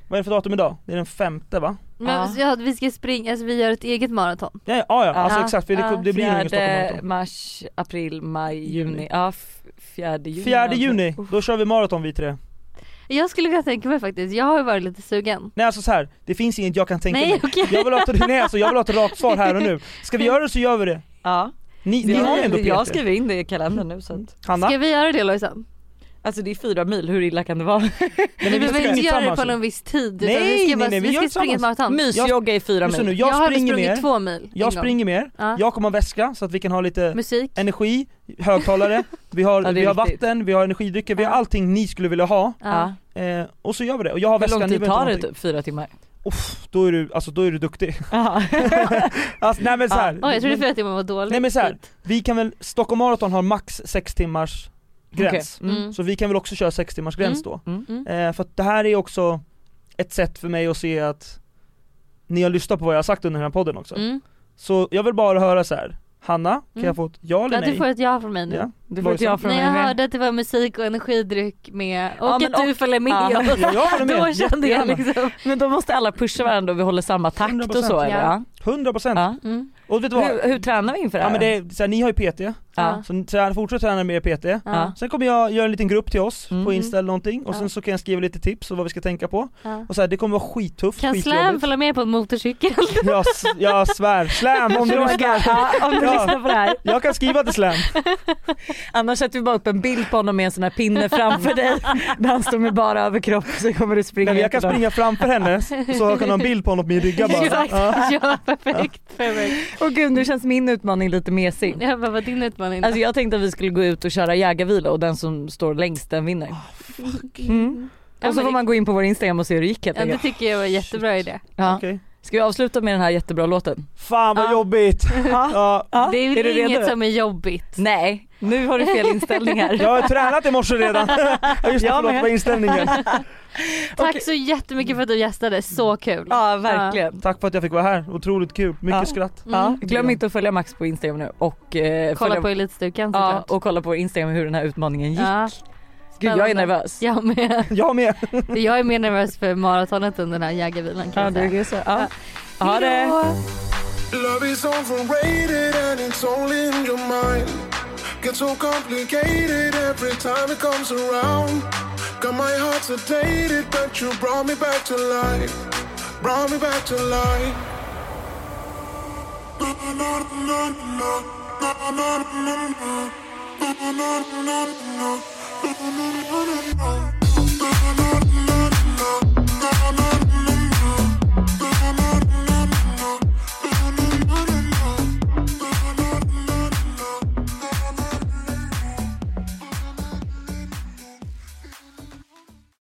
S3: Vad är det för datum idag? Det är den femte va?
S2: Men
S1: Ja.
S2: ja, vi ska springa, alltså vi gör ett eget maraton.
S3: Ja, ja, ja alltså
S2: Ja.
S3: exakt, för det,
S2: Ja.
S3: det blir ingen
S1: Fjärde
S3: Stockholmmaraton.
S1: mars, april, maj, juni. Ja, fjärde juni.
S3: Fjärde juni, då kör vi maraton vi tre.
S2: Jag skulle kunna tänka mig faktiskt, jag har ju varit lite sugen.
S3: Nej alltså så här, det finns inget jag kan tänka
S2: Nej
S3: mig.
S2: okej.
S3: Jag vill, ha ett, nej, alltså, jag vill ha ett rakt svar här och nu. Ska vi göra det så gör vi det.
S1: Ja.
S3: Ni, ni
S1: jag,
S3: har ändå
S1: jag
S3: PT.
S1: skriver in det i kalendern nu så att.
S3: Hanna?
S2: Ska vi göra det Lojsan?
S1: Alltså det är fyra mil, hur illa kan det vara?
S3: Men
S2: Vi
S3: vi
S2: behöver inte göra det på någon viss tid utan
S3: Nej,
S2: vi ska, bara,
S3: nej, nej, vi
S2: ska springa ett maraton.
S1: Mysjogga i fyra
S3: Lyssna nu,
S1: mil.
S3: jag,
S2: jag har
S3: springer
S2: sprungit
S3: mer,
S2: två mil
S3: jag springer mer,
S2: Ja.
S3: jag kommer ha väska så att vi kan ha lite
S2: Musik.
S3: energi, högtalare, vi har,
S1: Ja,
S3: vi har
S1: viktigt.
S3: vatten, vi har energidrycker, vi har allting ni skulle vilja ha.
S2: Ja.
S3: Eh, och så gör vi det, och jag har
S1: Hur
S3: väskan,
S1: lång
S3: ni
S1: tid tar det typ? Fyra timmar?
S3: Uff, då är du, alltså då är du duktig. Alltså, nej men så här,
S2: Oj jag trodde fyra timmar var dåligt.
S3: Nej, men så här, vi kan väl, Stockholm Marathon har max sex timmars gräns.
S1: Okej.
S2: Mm.
S3: Så vi kan väl också köra sex timmars gräns då.
S1: Mm.
S2: Mm.
S3: Eh, för att det här är också ett sätt för mig att se att ni har lyssnat på vad jag har sagt under den här podden också.
S2: Mm.
S3: Så jag vill bara höra så här. Hanna, kan
S2: Mm.
S3: jag få ett ja eller
S2: Ja
S3: nej?
S2: du får ett ja från mig nu.
S3: Ja.
S1: Du får ett ja från
S2: När
S1: mig
S2: jag
S1: med.
S2: hörde att det var musik och energidryck med och
S1: Ja,
S2: att du
S1: och-
S2: följer med
S1: ja.
S3: Ja, jag med,
S2: Då kände jag liksom.
S1: Men då måste alla pusha varandra och vi håller samma takt och
S3: 100%,
S1: så eller?
S2: ja.
S1: Ja.
S3: 100%
S1: ja.
S3: Och vet du vad?
S1: Hur, hur tränar vi inför det
S3: Ja
S1: här?
S3: men det är, så här, ni har ju PT,
S1: Ja.
S3: så fortsätt träna med PT
S2: Ja.
S3: Sen kommer jag göra en liten grupp till oss
S1: Mm.
S3: på Insta eller någonting och
S2: Ja.
S3: sen så kan jag skriva lite tips och vad vi ska tänka på
S2: Ja.
S3: Och så här, det kommer vara skittufft,
S2: Kan Slam följa med på en motorcykel?
S3: jag, jag svär, Slam om du lyssnar!
S1: ja, om du
S3: Ja.
S1: lyssnar på det här.
S3: Jag kan skriva till Slam,
S1: Annars sätter vi bara upp en bild på honom med en sån här pinne framför dig där han står med bara överkropp så kommer du springa
S3: men jag kan springa framför henne så jag kan ha en bild på honom på min rygga bara
S2: Exakt.
S3: ja.
S2: ja perfekt, perfekt.
S1: Åh gud nu känns min utmaning lite mesig.
S2: Ja, vad var din utmaning då?
S1: Alltså jag tänkte att vi skulle gå ut och köra jägarvila och den som står längst den vinner. Mm.
S2: Ja,
S1: Och så
S2: men
S1: får man gå in på vår instagram och se hur det gick helt
S2: Ja det tycker jag var en jättebra idé.
S1: Ja.
S3: Okej.
S1: Ska vi avsluta med den här jättebra låten?
S3: Fan vad
S2: Ja.
S3: jobbigt!
S1: Ja.
S2: Det är,
S1: är du
S2: inget
S1: redo?
S2: som är jobbigt.
S1: Nej, nu har du fel inställning här.
S3: Jag har tränat i morse redan, just det, förlåt
S1: med.
S3: vad inställningen
S2: Tack
S1: Okej.
S2: så jättemycket för att du gästade, så kul.
S1: Ja verkligen.
S3: Tack för att jag fick vara här, otroligt kul, mycket
S1: Ja.
S3: skratt
S2: Mm.
S1: Ja, glöm inte att följa Max på instagram nu och eh,
S2: Kolla
S1: följa,
S2: på Elitstukan
S1: ja,
S2: såklart.
S1: och kolla på instagram hur den här utmaningen gick.
S2: Ja,
S1: Gud jag är nervös.
S2: jag med.
S3: Jag med!
S2: Jag är mer nervös för maratonet under den här jägarvilan kan
S1: Ja,
S2: jag
S1: det
S2: säga.
S1: är så. Ja. Ha det!
S4: Gets so complicated every time it comes around. Got my heart sedated, but you brought me back to life. Brought me back to life.